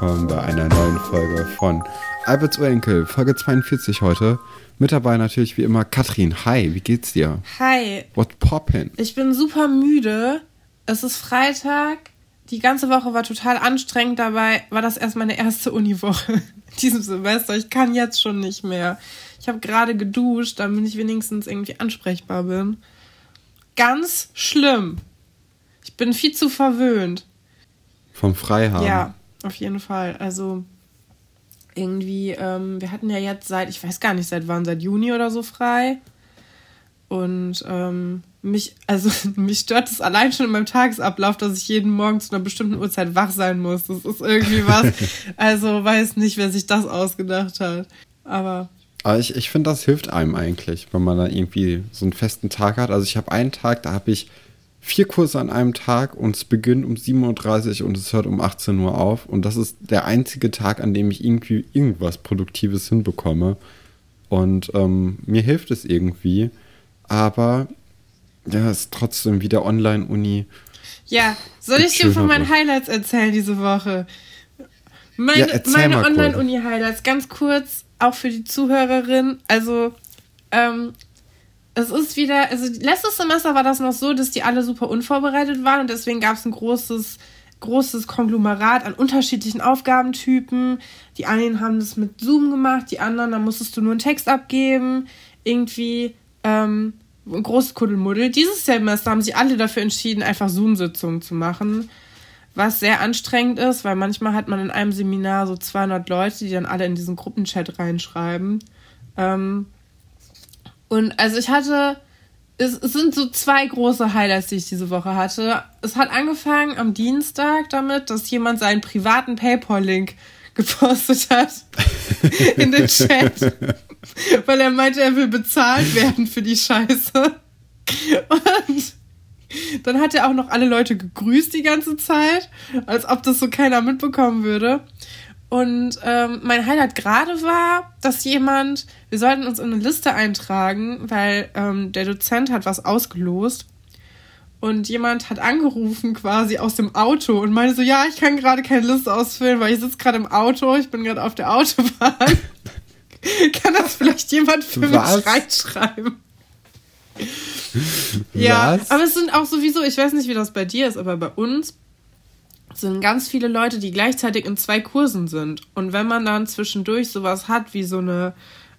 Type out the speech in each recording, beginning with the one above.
willkommen bei einer neuen Folge von Alberts Urenkel, Folge 42 heute. Mit dabei natürlich wie immer Katrin. Hi, wie geht's dir? Hi. What poppin'? Ich bin super müde. Es ist Freitag. Die ganze Woche war total anstrengend. Dabei war das erst meine erste Uniwoche in diesem Semester. Ich kann jetzt schon nicht mehr. Ich habe gerade geduscht, damit ich wenigstens irgendwie ansprechbar bin. Ganz schlimm. Ich bin viel zu verwöhnt. Vom Freihaben? Ja, auf jeden Fall. Also irgendwie, ähm, wir hatten ja jetzt seit, ich weiß gar nicht, seit wann, seit Juni oder so frei. Und ähm, mich, also mich stört es allein schon in meinem Tagesablauf, dass ich jeden Morgen zu einer bestimmten Uhrzeit wach sein muss. Das ist irgendwie was. also weiß nicht, wer sich das ausgedacht hat. Aber. Aber ich, ich finde, das hilft einem eigentlich, wenn man dann irgendwie so einen festen Tag hat. Also ich habe einen Tag, da habe ich vier Kurse an einem Tag und es beginnt um 7.30 Uhr und es hört um 18 Uhr auf. Und das ist der einzige Tag, an dem ich irgendwie irgendwas Produktives hinbekomme. Und ähm, mir hilft es irgendwie. Aber ja, es ist trotzdem wieder Online-Uni. Ja, soll ich dir von meinen Highlights erzählen diese Woche? Meine, ja, meine Online-Uni-Highlights, ganz kurz, auch für die Zuhörerin. Also, ähm, es ist wieder, also letztes Semester war das noch so, dass die alle super unvorbereitet waren und deswegen gab es ein großes, großes Konglomerat an unterschiedlichen Aufgabentypen. Die einen haben das mit Zoom gemacht, die anderen, da musstest du nur einen Text abgeben. Irgendwie ähm, ein großes Kuddelmuddel. Dieses Semester haben sich alle dafür entschieden, einfach Zoom-Sitzungen zu machen. Was sehr anstrengend ist, weil manchmal hat man in einem Seminar so 200 Leute, die dann alle in diesen Gruppenchat reinschreiben. Ähm, und also ich hatte, es, es sind so zwei große Highlights, die ich diese Woche hatte. Es hat angefangen am Dienstag damit, dass jemand seinen privaten PayPal-Link gepostet hat in den Chat, weil er meinte, er will bezahlt werden für die Scheiße. Und dann hat er auch noch alle Leute gegrüßt die ganze Zeit, als ob das so keiner mitbekommen würde. Und ähm, mein Highlight gerade war, dass jemand, wir sollten uns in eine Liste eintragen, weil ähm, der Dozent hat was ausgelost. Und jemand hat angerufen quasi aus dem Auto und meinte so, ja, ich kann gerade keine Liste ausfüllen, weil ich sitze gerade im Auto, ich bin gerade auf der Autobahn. kann das vielleicht jemand für was? mich reinschreiben? ja, aber es sind auch sowieso, ich weiß nicht, wie das bei dir ist, aber bei uns sind ganz viele Leute, die gleichzeitig in zwei Kursen sind. Und wenn man dann zwischendurch sowas hat wie so eine,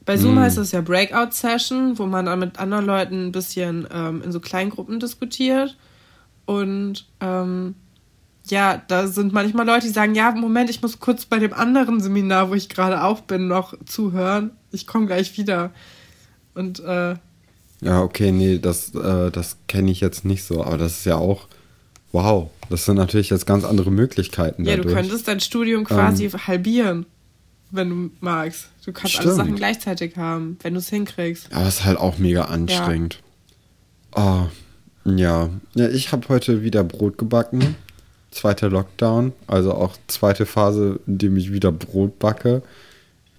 bei Zoom mm. heißt das ja Breakout-Session, wo man dann mit anderen Leuten ein bisschen ähm, in so Kleingruppen diskutiert. Und ähm, ja, da sind manchmal Leute, die sagen, ja, Moment, ich muss kurz bei dem anderen Seminar, wo ich gerade auch bin, noch zuhören. Ich komme gleich wieder. Und äh, ja, okay, nee, das, äh, das kenne ich jetzt nicht so, aber das ist ja auch Wow, das sind natürlich jetzt ganz andere Möglichkeiten. Ja, dadurch. du könntest dein Studium quasi ähm, halbieren, wenn du magst. Du kannst stimmt. alle Sachen gleichzeitig haben, wenn du es hinkriegst. Aber es ist halt auch mega anstrengend. Ja. Oh, ja. ja ich habe heute wieder Brot gebacken. Zweiter Lockdown, also auch zweite Phase, in dem ich wieder Brot backe.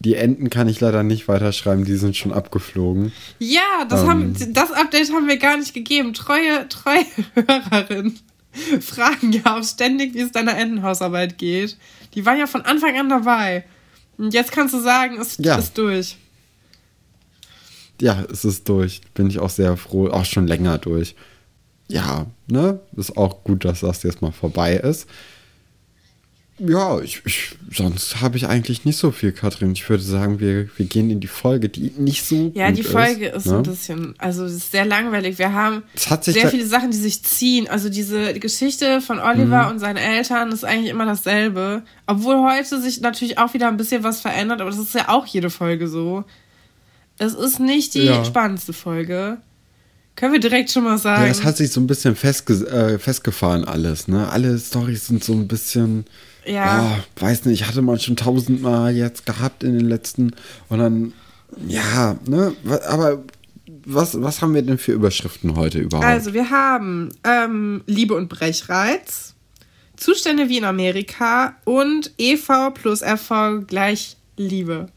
Die Enten kann ich leider nicht weiterschreiben, die sind schon abgeflogen. Ja, das, ähm, haben, das Update haben wir gar nicht gegeben. Treue, treue Hörerin. fragen ja auch ständig, wie es deiner Entenhausarbeit geht. Die waren ja von Anfang an dabei. Und jetzt kannst du sagen, es ja. ist durch. Ja, es ist durch. Bin ich auch sehr froh. Auch schon länger durch. Ja, ne? Ist auch gut, dass das jetzt mal vorbei ist. Ja, ich, ich, sonst habe ich eigentlich nicht so viel, Katrin. Ich würde sagen, wir, wir gehen in die Folge, die nicht so. Ja, die Folge ist, ist ne? ein bisschen, also es ist sehr langweilig. Wir haben sehr viele Sachen, die sich ziehen. Also diese Geschichte von Oliver mhm. und seinen Eltern ist eigentlich immer dasselbe. Obwohl heute sich natürlich auch wieder ein bisschen was verändert, aber das ist ja auch jede Folge so. Es ist nicht die ja. spannendste Folge. Können wir direkt schon mal sagen. Ja, es hat sich so ein bisschen festge äh, festgefahren alles, ne? Alle Storys sind so ein bisschen ja. Oh, weiß nicht, hatte man schon tausendmal jetzt gehabt in den letzten. Und dann, ja, ne, aber was, was haben wir denn für Überschriften heute überhaupt? Also, wir haben ähm, Liebe und Brechreiz, Zustände wie in Amerika und EV plus RV gleich Liebe.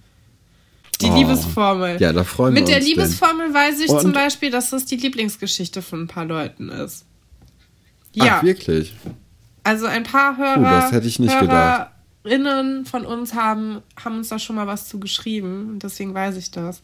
Die oh, Liebesformel. Ja, da freuen wir uns. Mit der Liebesformel denn. weiß ich und? zum Beispiel, dass das die Lieblingsgeschichte von ein paar Leuten ist. Ja. Ach, wirklich? Also ein paar Hörer, uh, das hätte ich nicht Hörer, gedacht. HörerInnen von uns haben, haben uns da schon mal was zu geschrieben. Und deswegen weiß ich das.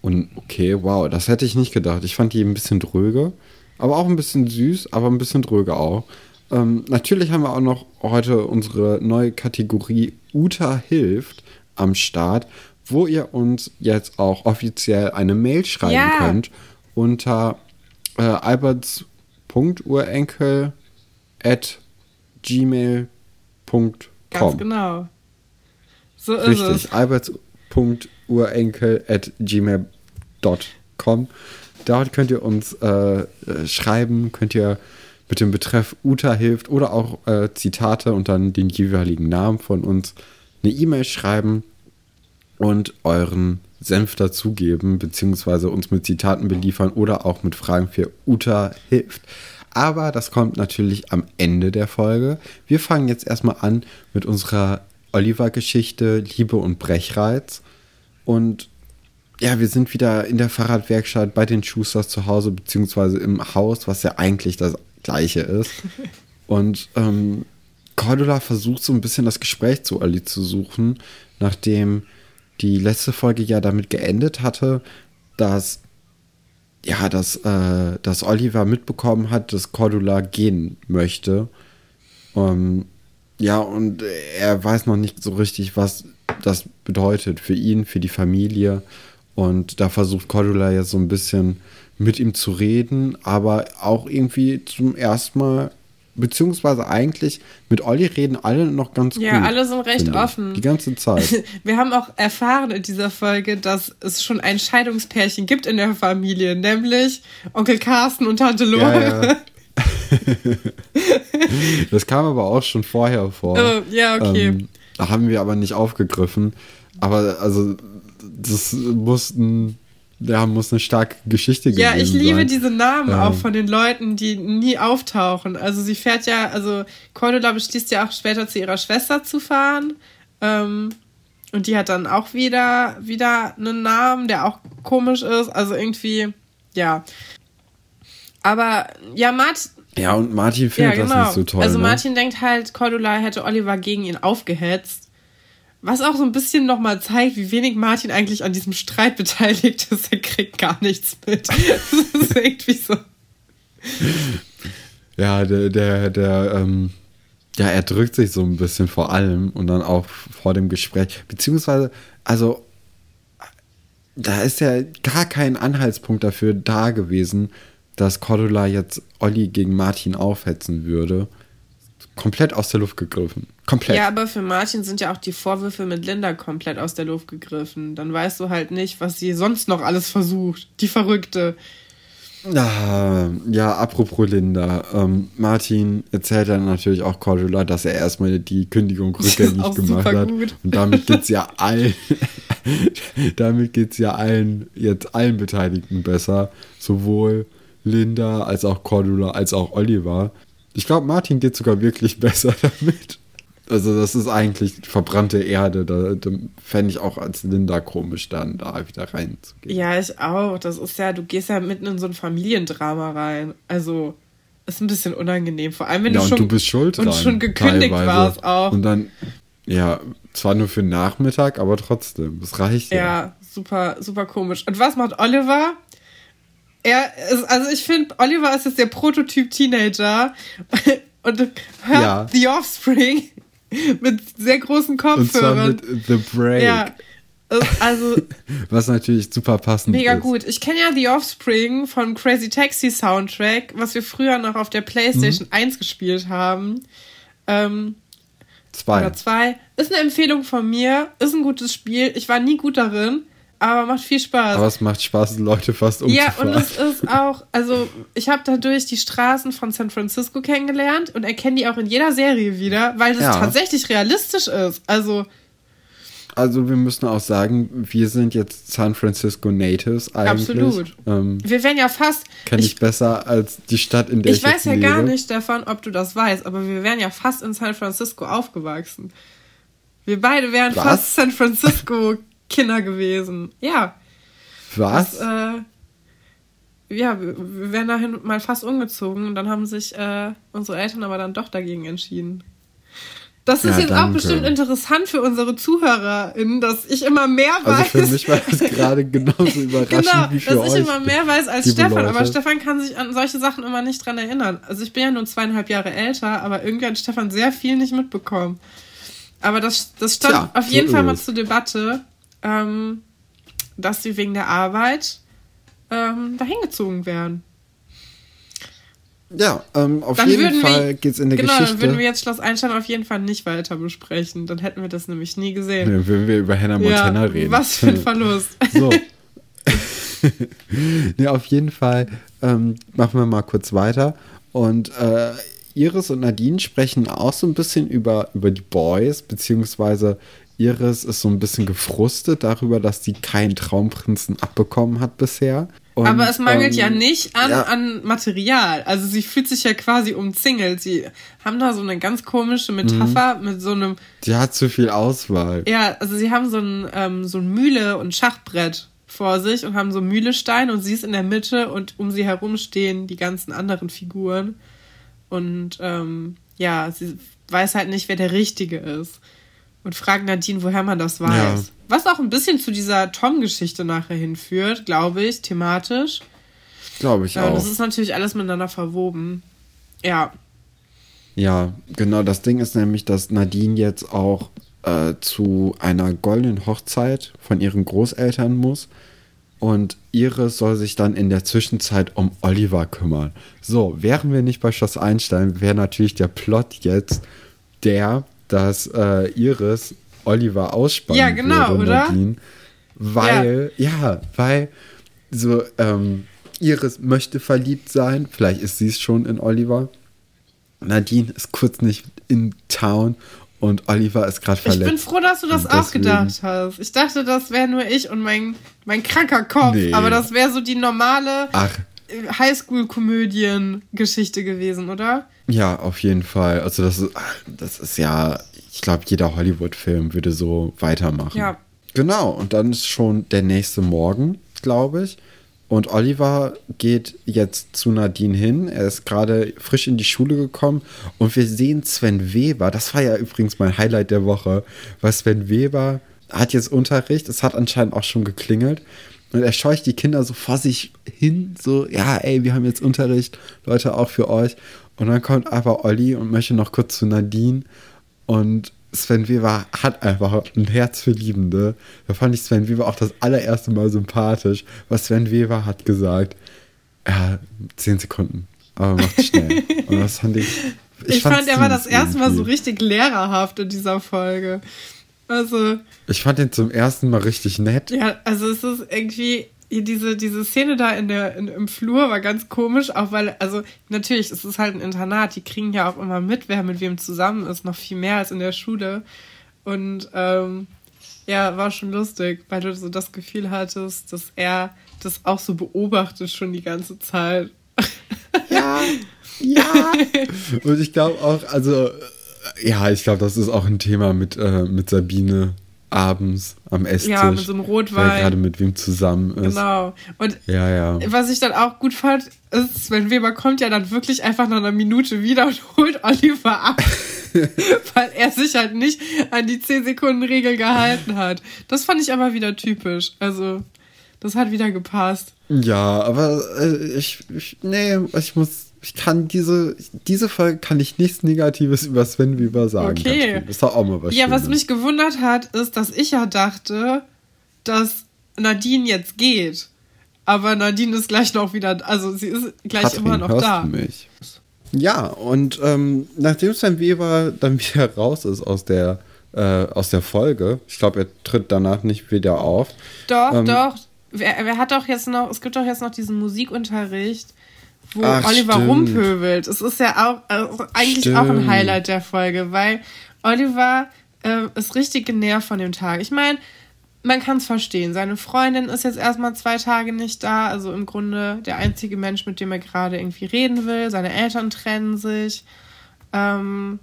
Und okay, wow, das hätte ich nicht gedacht. Ich fand die ein bisschen dröge, aber auch ein bisschen süß, aber ein bisschen dröge auch. Ähm, natürlich haben wir auch noch heute unsere neue Kategorie Uta hilft am Start, wo ihr uns jetzt auch offiziell eine Mail schreiben ja. könnt unter äh, alberts.urenkel at gmail.com. Ganz genau. So ist Richtig, es. alberts.urenkel at gmail.com. Dort könnt ihr uns äh, schreiben, könnt ihr mit dem Betreff Uta hilft oder auch äh, Zitate und dann den jeweiligen Namen von uns eine E-Mail schreiben und euren Senf dazugeben, beziehungsweise uns mit Zitaten beliefern oder auch mit Fragen für Uta hilft. Aber das kommt natürlich am Ende der Folge. Wir fangen jetzt erstmal an mit unserer Oliver-Geschichte Liebe und Brechreiz. Und ja, wir sind wieder in der Fahrradwerkstatt bei den Schusters zu Hause, beziehungsweise im Haus, was ja eigentlich das gleiche ist. Und ähm, Cordula versucht so ein bisschen das Gespräch zu Olli zu suchen, nachdem die letzte Folge ja damit geendet hatte, dass ja, dass, äh, dass Oliver mitbekommen hat, dass Cordula gehen möchte. Ähm, ja, und er weiß noch nicht so richtig, was das bedeutet für ihn, für die Familie. Und da versucht Cordula jetzt so ein bisschen mit ihm zu reden, aber auch irgendwie zum ersten Mal, beziehungsweise eigentlich mit Olli reden alle noch ganz gut. Ja, alle sind recht offen. Die ganze Zeit. Wir haben auch erfahren in dieser Folge, dass es schon ein Scheidungspärchen gibt in der Familie, nämlich Onkel Carsten und Tante Lore. Ja, ja. das kam aber auch schon vorher vor. Oh, ja, okay. Ähm, haben wir aber nicht aufgegriffen. Aber also, das mussten ja, muss eine starke Geschichte sein. Ja, ich liebe sein. diese Namen ähm. auch von den Leuten, die nie auftauchen. Also sie fährt ja, also Cordula beschließt ja auch später zu ihrer Schwester zu fahren. Ähm, und die hat dann auch wieder, wieder einen Namen, der auch komisch ist. Also irgendwie, ja. Aber ja, Martin. Ja, und Martin findet ja, genau. das nicht so toll. Also ne? Martin denkt halt, Cordula hätte Oliver gegen ihn aufgehetzt. Was auch so ein bisschen nochmal zeigt, wie wenig Martin eigentlich an diesem Streit beteiligt ist. Er kriegt gar nichts mit. Das ist irgendwie so. Ja, der, der, der, ähm, ja, er drückt sich so ein bisschen vor allem und dann auch vor dem Gespräch. Beziehungsweise, also, da ist ja gar kein Anhaltspunkt dafür da gewesen, dass Cordula jetzt Olli gegen Martin aufhetzen würde komplett aus der Luft gegriffen. Komplett. Ja, aber für Martin sind ja auch die Vorwürfe mit Linda komplett aus der Luft gegriffen. Dann weißt du halt nicht, was sie sonst noch alles versucht. Die Verrückte. Ah, ja, apropos Linda. Ähm, Martin erzählt dann natürlich auch Cordula, dass er erstmal die Kündigung rückgängig gemacht hat. Gut. Und damit geht's ja allen, damit geht's ja allen, jetzt allen Beteiligten besser. Sowohl Linda als auch Cordula als auch Oliver. Ich glaube, Martin geht sogar wirklich besser damit. Also, das ist eigentlich verbrannte Erde. Da, da fände ich auch als Linda komisch, dann da wieder reinzugehen. Ja, ich auch. Das ist ja, du gehst ja mitten in so ein Familiendrama rein. Also, ist ein bisschen unangenehm. Vor allem, wenn ja, du schon. du bist schuld und schon gekündigt teilweise. warst auch. Und dann, ja, zwar nur für den Nachmittag, aber trotzdem. Das reicht ja. Ja, super, super komisch. Und was macht Oliver? Er ist, also ich finde, Oliver ist jetzt der Prototyp Teenager und hört ja. The Offspring mit sehr großen Kopfhörern. Und zwar mit The Break. Ja. Also, was natürlich super passend mega ist. Mega gut. Ich kenne ja The Offspring von Crazy Taxi Soundtrack, was wir früher noch auf der PlayStation mhm. 1 gespielt haben. Ähm, zwei. Oder zwei. Ist eine Empfehlung von mir. Ist ein gutes Spiel. Ich war nie gut darin aber macht viel Spaß. Aber es macht Spaß, Leute fast umzufahren. Ja, und es ist auch, also ich habe dadurch die Straßen von San Francisco kennengelernt und erkenne die auch in jeder Serie wieder, weil das ja. tatsächlich realistisch ist. Also also wir müssen auch sagen, wir sind jetzt San Francisco Natives eigentlich. Absolut. Ähm, wir wären ja fast. Kenne ich, ich, besser als die Stadt, in der ich, ich weiß ja lebe. gar nicht davon, ob du das weißt, aber wir wären ja fast in San Francisco aufgewachsen. Wir beide wären Was? fast San Francisco Kinder gewesen. Ja. Was? Das, äh, ja, wir wären dahin mal fast umgezogen und dann haben sich äh, unsere Eltern aber dann doch dagegen entschieden. Das ist ja, jetzt danke. auch bestimmt interessant für unsere ZuhörerInnen, dass ich immer mehr weiß. Also für mich war das gerade genauso überraschend genau, wie für dass euch. ich immer mehr weiß als Stefan. Leute. Aber Stefan kann sich an solche Sachen immer nicht dran erinnern. Also ich bin ja nur zweieinhalb Jahre älter, aber irgendwie hat Stefan sehr viel nicht mitbekommen. Aber das, das stand Tja, auf jeden so Fall mal zur Debatte, ähm, dass sie wegen der Arbeit ähm, dahin gezogen werden. Ja, ähm, auf dann jeden Fall geht es in der genau, Geschichte. Genau, dann würden wir jetzt Schloss Einstein auf jeden Fall nicht weiter besprechen. Dann hätten wir das nämlich nie gesehen. Dann würden wir über Hannah Montana ja, reden. Was für ein Verlust. So. ja, auf jeden Fall ähm, machen wir mal kurz weiter. Und äh, Iris und Nadine sprechen auch so ein bisschen über, über die Boys, beziehungsweise Iris ist so ein bisschen gefrustet darüber, dass sie keinen Traumprinzen abbekommen hat bisher. Und, Aber es mangelt ähm, ja nicht an, ja. an Material. Also sie fühlt sich ja quasi umzingelt. Sie haben da so eine ganz komische Metapher mhm. mit so einem. Die hat zu viel Auswahl. Ja, also sie haben so ein, ähm, so ein Mühle- und Schachbrett vor sich und haben so Mühlestein und sie ist in der Mitte und um sie herum stehen die ganzen anderen Figuren. Und ähm, ja, sie weiß halt nicht, wer der Richtige ist. Und fragt Nadine, woher man das weiß. Ja. Was auch ein bisschen zu dieser Tom-Geschichte nachher hinführt, glaube ich, thematisch. Glaube ich ja, auch. Das ist natürlich alles miteinander verwoben. Ja. Ja, genau. Das Ding ist nämlich, dass Nadine jetzt auch äh, zu einer goldenen Hochzeit von ihren Großeltern muss. Und Iris soll sich dann in der Zwischenzeit um Oliver kümmern. So, wären wir nicht bei Schloss Einstein, wäre natürlich der Plot jetzt der, dass äh, Iris Oliver ausspannen ja, genau, würde, oder? Nadine, weil, ja. ja, weil so, ähm, Iris möchte verliebt sein, vielleicht ist sie es schon in Oliver. Nadine ist kurz nicht in Town und Oliver ist gerade verletzt. Ich bin froh, dass du das auch gedacht hast. Ich dachte, das wäre nur ich und mein, mein kranker Kopf, nee. aber das wäre so die normale Highschool-Komödien-Geschichte gewesen, oder? Ja, auf jeden Fall. Also das ist, das ist ja ich glaube, jeder Hollywood-Film würde so weitermachen. Ja. Genau, und dann ist schon der nächste Morgen, glaube ich. Und Oliver geht jetzt zu Nadine hin. Er ist gerade frisch in die Schule gekommen. Und wir sehen Sven Weber. Das war ja übrigens mein Highlight der Woche. Weil Sven Weber hat jetzt Unterricht. Es hat anscheinend auch schon geklingelt. Und er scheucht die Kinder so vor sich hin. So, ja, ey, wir haben jetzt Unterricht. Leute, auch für euch. Und dann kommt aber Olli und möchte noch kurz zu Nadine. Und Sven Weber hat einfach ein Herz für Liebende. Da fand ich Sven Weber auch das allererste Mal sympathisch. Was Sven Weber hat gesagt, ja, zehn Sekunden, aber macht schnell. Und das fand ich. Ich, ich fand, er war das erste Mal so richtig lehrerhaft in dieser Folge. Also. Ich fand ihn zum ersten Mal richtig nett. Ja, also es ist irgendwie, diese, diese Szene da in der, in, im Flur war ganz komisch, auch weil, also natürlich, es ist halt ein Internat, die kriegen ja auch immer mit, wer mit wem zusammen ist, noch viel mehr als in der Schule. Und ähm, ja, war schon lustig, weil du so das Gefühl hattest, dass er das auch so beobachtet schon die ganze Zeit. Ja, ja. Und ich glaube auch, also, ja, ich glaube, das ist auch ein Thema mit, äh, mit Sabine abends am Esstisch. Ja, mit so einem Rotwein. Wer gerade mit wem zusammen ist. Genau. Und ja, ja. was ich dann auch gut fand, ist, Sven Weber kommt ja dann wirklich einfach nach einer Minute wieder und holt Oliver ab. weil er sich halt nicht an die 10-Sekunden-Regel gehalten hat. Das fand ich aber wieder typisch. Also, das hat wieder gepasst. Ja, aber äh, ich, ich, nee, ich muss ich kann diese, diese Folge kann ich nichts Negatives über Sven Weber sagen. Okay. Das ist auch mal was Ja, Schönes. was mich gewundert hat, ist, dass ich ja dachte, dass Nadine jetzt geht. Aber Nadine ist gleich noch wieder, also sie ist gleich Katrin, immer noch hörst da. Du mich? Ja, und ähm, nachdem Sven Weber dann wieder raus ist aus der, äh, aus der Folge, ich glaube, er tritt danach nicht wieder auf. Doch, ähm, doch. Wer, wer hat doch jetzt noch, es gibt doch jetzt noch diesen Musikunterricht wo Ach, Oliver stimmt. rumpöbelt. Es ist ja auch also eigentlich stimmt. auch ein Highlight der Folge, weil Oliver äh, ist richtig genervt von dem Tag. Ich meine, man kann es verstehen. Seine Freundin ist jetzt erstmal zwei Tage nicht da, also im Grunde der einzige Mensch, mit dem er gerade irgendwie reden will. Seine Eltern trennen sich. Ähm,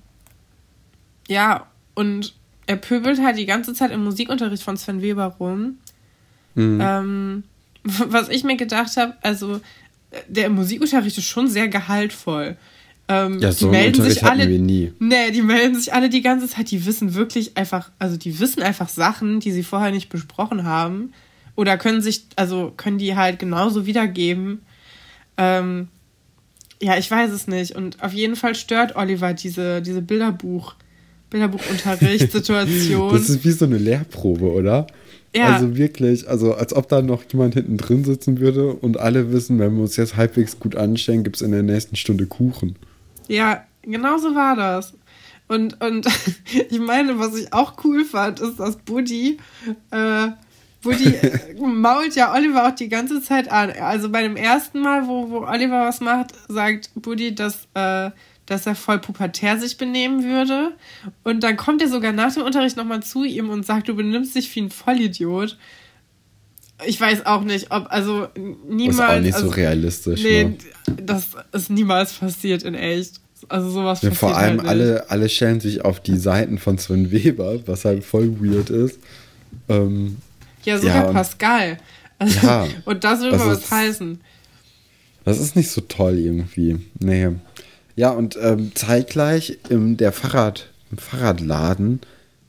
ja, und er pöbelt halt die ganze Zeit im Musikunterricht von Sven Weber rum. Mhm. Ähm, was ich mir gedacht habe, also der Musikunterricht ist schon sehr gehaltvoll. Ähm, ja, so die melden sich alle. Wir nie. Nee, die melden sich alle die ganze Zeit. Die wissen wirklich einfach, also die wissen einfach Sachen, die sie vorher nicht besprochen haben. Oder können sich, also können die halt genauso wiedergeben. Ähm, ja, ich weiß es nicht. Und auf jeden Fall stört Oliver diese, diese Bilderbuch, Bilderbuchunterrichtssituation. das ist wie so eine Lehrprobe, oder? Ja. Also wirklich, also als ob da noch jemand hinten drin sitzen würde und alle wissen, wenn wir uns jetzt halbwegs gut anstellen, gibt es in der nächsten Stunde Kuchen. Ja, genau so war das. Und, und ich meine, was ich auch cool fand, ist, dass Buddy, äh, Buddy mault ja Oliver auch die ganze Zeit an. Also bei dem ersten Mal, wo, wo Oliver was macht, sagt Buddy, dass, äh, dass er voll pubertär sich benehmen würde. Und dann kommt er sogar nach dem Unterricht nochmal zu ihm und sagt, du benimmst dich wie ein Vollidiot. Ich weiß auch nicht, ob, also niemals. Das ist auch nicht also, so realistisch. Nee, ne? das ist niemals passiert in echt. Also sowas ja, Vor allem halt alle, alle stellen sich auf die Seiten von Sven Weber, was halt voll weird ist. Ähm, ja, sogar ja, Pascal. Also, ja, und das will mal was heißen. Das ist nicht so toll irgendwie. Nee. Ja, und ähm, zeitgleich im, der Fahrrad, im Fahrradladen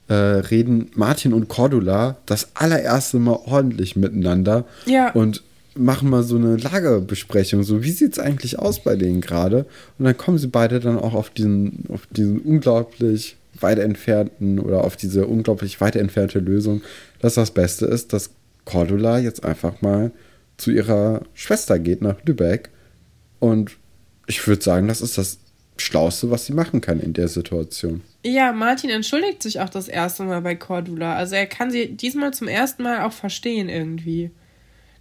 äh, reden Martin und Cordula das allererste Mal ordentlich miteinander. Ja. Und machen mal so eine Lagerbesprechung. So, wie sieht es eigentlich aus bei denen gerade? Und dann kommen sie beide dann auch auf diesen, auf diesen unglaublich weit entfernten oder auf diese unglaublich weit entfernte Lösung, dass das Beste ist, dass Cordula jetzt einfach mal zu ihrer Schwester geht nach Lübeck. Und ich würde sagen, das ist das Schlauste, was sie machen kann in der Situation. Ja, Martin entschuldigt sich auch das erste Mal bei Cordula. Also er kann sie diesmal zum ersten Mal auch verstehen irgendwie.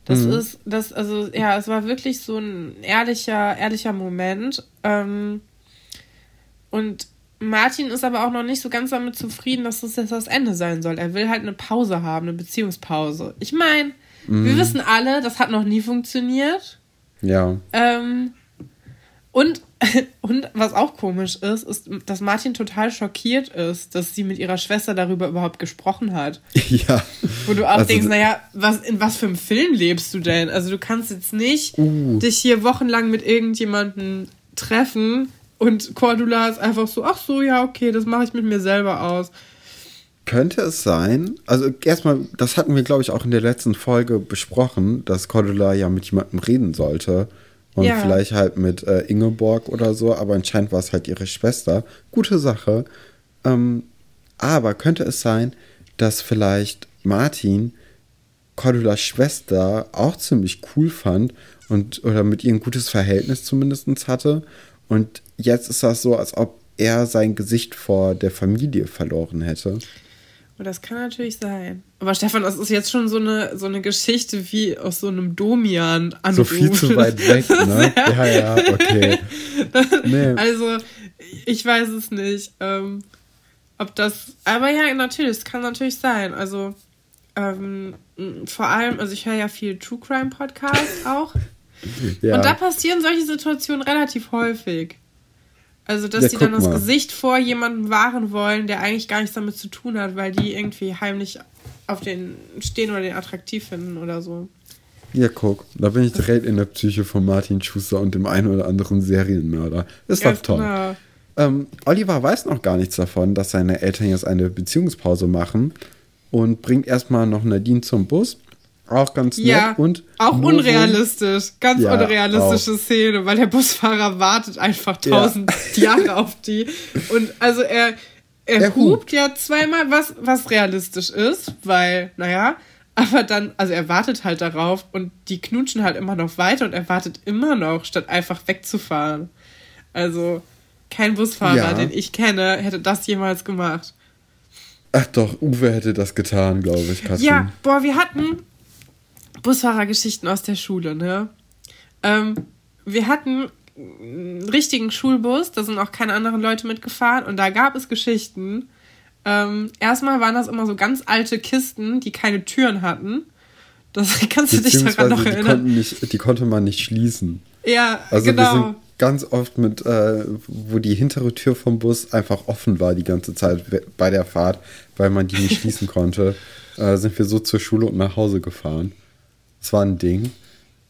Das mhm. ist, das, also, ja, es war wirklich so ein ehrlicher, ehrlicher Moment. Ähm, und Martin ist aber auch noch nicht so ganz damit zufrieden, dass das jetzt das Ende sein soll. Er will halt eine Pause haben, eine Beziehungspause. Ich meine, mhm. wir wissen alle, das hat noch nie funktioniert. Ja. Ähm, und, und was auch komisch ist, ist, dass Martin total schockiert ist, dass sie mit ihrer Schwester darüber überhaupt gesprochen hat. Ja. Wo du auch also, denkst, naja, was, in was für einem Film lebst du denn? Also du kannst jetzt nicht uh. dich hier wochenlang mit irgendjemandem treffen und Cordula ist einfach so, ach so, ja, okay, das mache ich mit mir selber aus. Könnte es sein, also erstmal, das hatten wir, glaube ich, auch in der letzten Folge besprochen, dass Cordula ja mit jemandem reden sollte. Und ja. vielleicht halt mit äh, Ingeborg oder so, aber anscheinend war es halt ihre Schwester. Gute Sache. Ähm, aber könnte es sein, dass vielleicht Martin Cordulas Schwester auch ziemlich cool fand und oder mit ihr ein gutes Verhältnis zumindest hatte. Und jetzt ist das so, als ob er sein Gesicht vor der Familie verloren hätte. Und das kann natürlich sein. Aber Stefan, das ist jetzt schon so eine, so eine Geschichte wie aus so einem Domian-Anruf. So viel zu weit weg, ne? ja, ja, okay. Nee. Also, ich weiß es nicht. Ähm, ob das. Aber ja, natürlich, es kann natürlich sein. Also, ähm, vor allem, also ich höre ja viel True Crime Podcasts auch. ja. Und da passieren solche Situationen relativ häufig. Also, dass ja, die dann das mal. Gesicht vor jemandem wahren wollen, der eigentlich gar nichts damit zu tun hat, weil die irgendwie heimlich auf den stehen oder den attraktiv finden oder so. Ja, guck, da bin ich direkt in der Psyche von Martin Schuster und dem einen oder anderen Serienmörder. Ist doch toll. Genau. Ähm, Oliver weiß noch gar nichts davon, dass seine Eltern jetzt eine Beziehungspause machen und bringt erstmal noch Nadine zum Bus. Auch ganz nett. Ja, und auch Novo. unrealistisch. Ganz ja, unrealistische auch. Szene, weil der Busfahrer wartet einfach tausend ja. Jahre auf die. Und also er, er, er hupt ja zweimal, was, was realistisch ist, weil, naja, aber dann, also er wartet halt darauf und die knutschen halt immer noch weiter und er wartet immer noch, statt einfach wegzufahren. Also kein Busfahrer, ja. den ich kenne, hätte das jemals gemacht. Ach doch, Uwe hätte das getan, glaube ich, Katrin. Ja, boah, wir hatten, Busfahrergeschichten aus der Schule, ne? Ähm, wir hatten einen richtigen Schulbus, da sind auch keine anderen Leute mitgefahren und da gab es Geschichten. Ähm, erstmal waren das immer so ganz alte Kisten, die keine Türen hatten. Das kannst du dich daran noch erinnern. Die, nicht, die konnte man nicht schließen. Ja, also genau. Wir sind ganz oft mit, äh, wo die hintere Tür vom Bus einfach offen war die ganze Zeit bei der Fahrt, weil man die nicht schließen konnte, äh, sind wir so zur Schule und nach Hause gefahren. Das war ein Ding.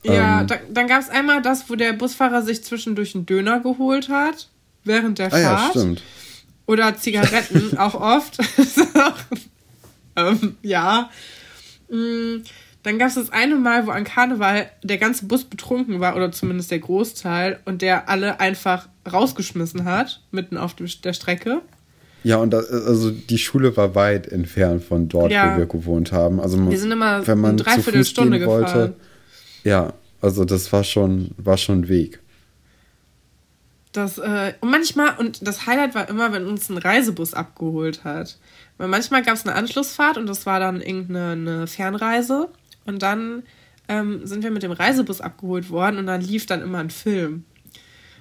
Ja, ähm, da, dann gab es einmal das, wo der Busfahrer sich zwischendurch einen Döner geholt hat. während der ah, Fahrt. Ja, stimmt. Oder Zigaretten auch oft. ähm, ja. Mm, dann gab es das eine Mal, wo an Karneval der ganze Bus betrunken war, oder zumindest der Großteil, und der alle einfach rausgeschmissen hat, mitten auf der Strecke. Ja, und das, also die Schule war weit entfernt von dort, ja. wo wir gewohnt haben. Also man, wir sind immer wenn man eine Dreiviertelstunde gefahren. Wollte, ja, also das war schon, war schon ein Weg. Das, äh, und manchmal, und das Highlight war immer, wenn uns ein Reisebus abgeholt hat. Weil manchmal gab es eine Anschlussfahrt und das war dann irgendeine Fernreise. Und dann ähm, sind wir mit dem Reisebus abgeholt worden und dann lief dann immer ein Film.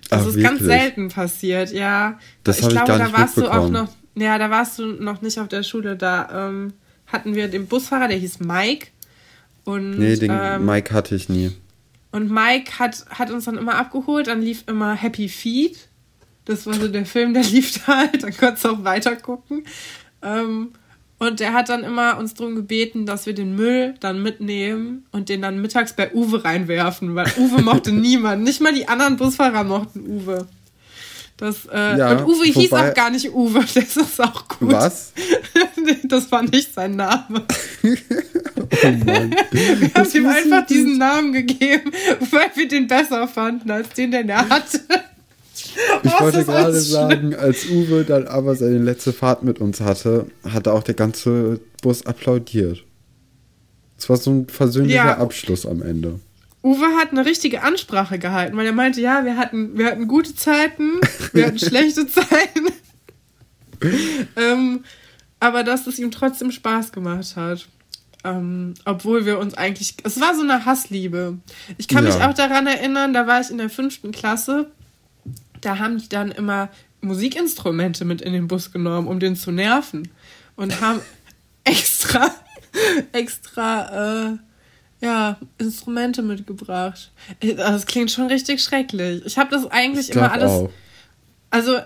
Das Ach, ist wirklich? ganz selten passiert, ja. Das ich glaube, ich da warst du auch noch, ja, da warst du noch nicht auf der Schule. Da ähm, hatten wir den Busfahrer, der hieß Mike. Und, nee, den ähm, Mike hatte ich nie. Und Mike hat, hat uns dann immer abgeholt, dann lief immer Happy Feet. Das war so der Film, der lief da halt, dann konntest du auch weiter gucken. Ähm, und der hat dann immer uns darum gebeten, dass wir den Müll dann mitnehmen und den dann mittags bei Uwe reinwerfen, weil Uwe mochte niemand. Nicht mal die anderen Busfahrer mochten Uwe. Das, äh, ja, und Uwe wobei, hieß auch gar nicht Uwe, das ist auch gut. Was? das war nicht sein Name. oh Mann. wir haben ihm einfach diesen Namen gegeben, weil wir den besser fanden als den, den er hatte. Ich oh, wollte gerade sagen, als Uwe dann aber seine letzte Fahrt mit uns hatte, hatte auch der ganze Bus applaudiert. Es war so ein versöhnlicher ja. Abschluss am Ende. Uwe hat eine richtige Ansprache gehalten, weil er meinte, ja, wir hatten, wir hatten gute Zeiten, wir hatten schlechte Zeiten. ähm, aber dass es ihm trotzdem Spaß gemacht hat. Ähm, obwohl wir uns eigentlich. Es war so eine Hassliebe. Ich kann ja. mich auch daran erinnern, da war ich in der fünften Klasse da haben die dann immer Musikinstrumente mit in den Bus genommen, um den zu nerven. Und haben extra, extra, äh, ja, Instrumente mitgebracht. Das klingt schon richtig schrecklich. Ich habe das eigentlich immer alles. Auch. Also,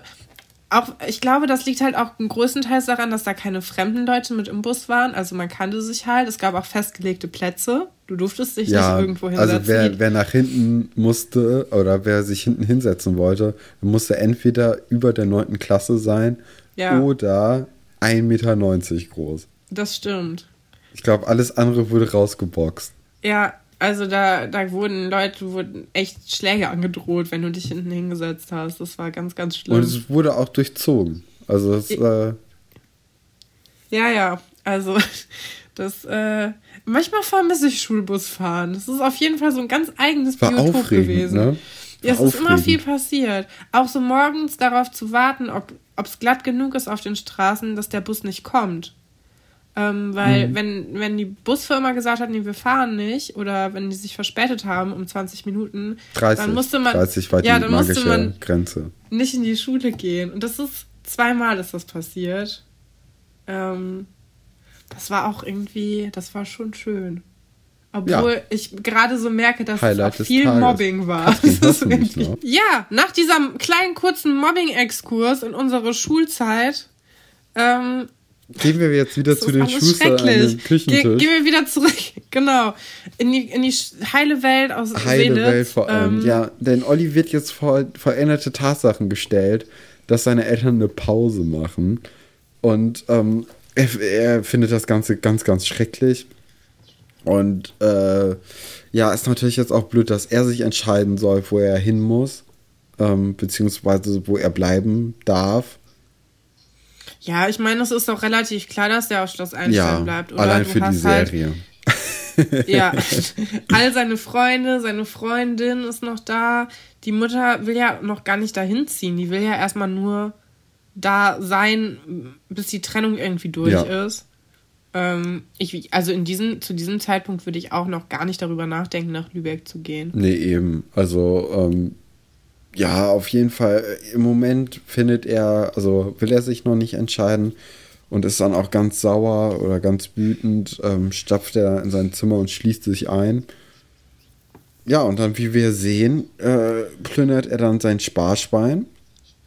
auch, ich glaube, das liegt halt auch größtenteils daran, dass da keine fremden Leute mit im Bus waren. Also man kannte sich halt. Es gab auch festgelegte Plätze. Du durftest dich ja, nicht irgendwo hinsetzen. Also wer, wer nach hinten musste oder wer sich hinten hinsetzen wollte, musste entweder über der 9. Klasse sein ja. oder 1,90 Meter groß. Das stimmt. Ich glaube, alles andere wurde rausgeboxt. Ja, also da, da wurden Leute, wurden echt Schläge angedroht, wenn du dich hinten hingesetzt hast. Das war ganz, ganz schlimm. Und es wurde auch durchzogen. Also es, äh Ja, ja. Also das, äh, manchmal vermisse ich Schulbusfahren. Das ist auf jeden Fall so ein ganz eigenes war Biotop gewesen. Ne? Ja, es ist immer viel passiert. Auch so morgens darauf zu warten, ob es glatt genug ist auf den Straßen, dass der Bus nicht kommt. Ähm, weil mhm. wenn, wenn die Busfirma gesagt hat, nee, wir fahren nicht, oder wenn die sich verspätet haben um 20 Minuten, 30, dann musste man, 30 war die ja, dann musste man Grenze. nicht in die Schule gehen. Und das ist, zweimal ist das passiert. Ähm, das war auch irgendwie, das war schon schön. Obwohl ja. ich gerade so merke, dass Highlight es viel Mobbing war. ja, nach diesem kleinen kurzen Mobbing-Exkurs in unsere Schulzeit ähm, Gehen wir jetzt wieder zu den Schuster an den Küchentisch. Ge gehen wir wieder zurück, genau. In die, in die heile Welt aus Heile Seelitz. Welt vor allem, ähm, ja. Denn Olli wird jetzt vor veränderte Tatsachen gestellt, dass seine Eltern eine Pause machen. Und ähm, er, er, findet das Ganze ganz, ganz schrecklich. Und äh, ja, ist natürlich jetzt auch blöd, dass er sich entscheiden soll, wo er hin muss. Ähm, beziehungsweise wo er bleiben darf. Ja, ich meine, es ist doch relativ klar, dass der auf Schloss Einstein ja, bleibt. Oder? Allein du für die halt Serie. Halt, ja, all seine Freunde, seine Freundin ist noch da. Die Mutter will ja noch gar nicht dahin ziehen. Die will ja erstmal nur da sein, bis die Trennung irgendwie durch ja. ist. Ähm, ich, also in diesem, zu diesem Zeitpunkt würde ich auch noch gar nicht darüber nachdenken, nach Lübeck zu gehen. Nee, eben. Also ähm, ja, auf jeden Fall. Im Moment findet er, also will er sich noch nicht entscheiden und ist dann auch ganz sauer oder ganz wütend, ähm, stapft er in sein Zimmer und schließt sich ein. Ja, und dann, wie wir sehen, äh, plündert er dann sein Sparschwein.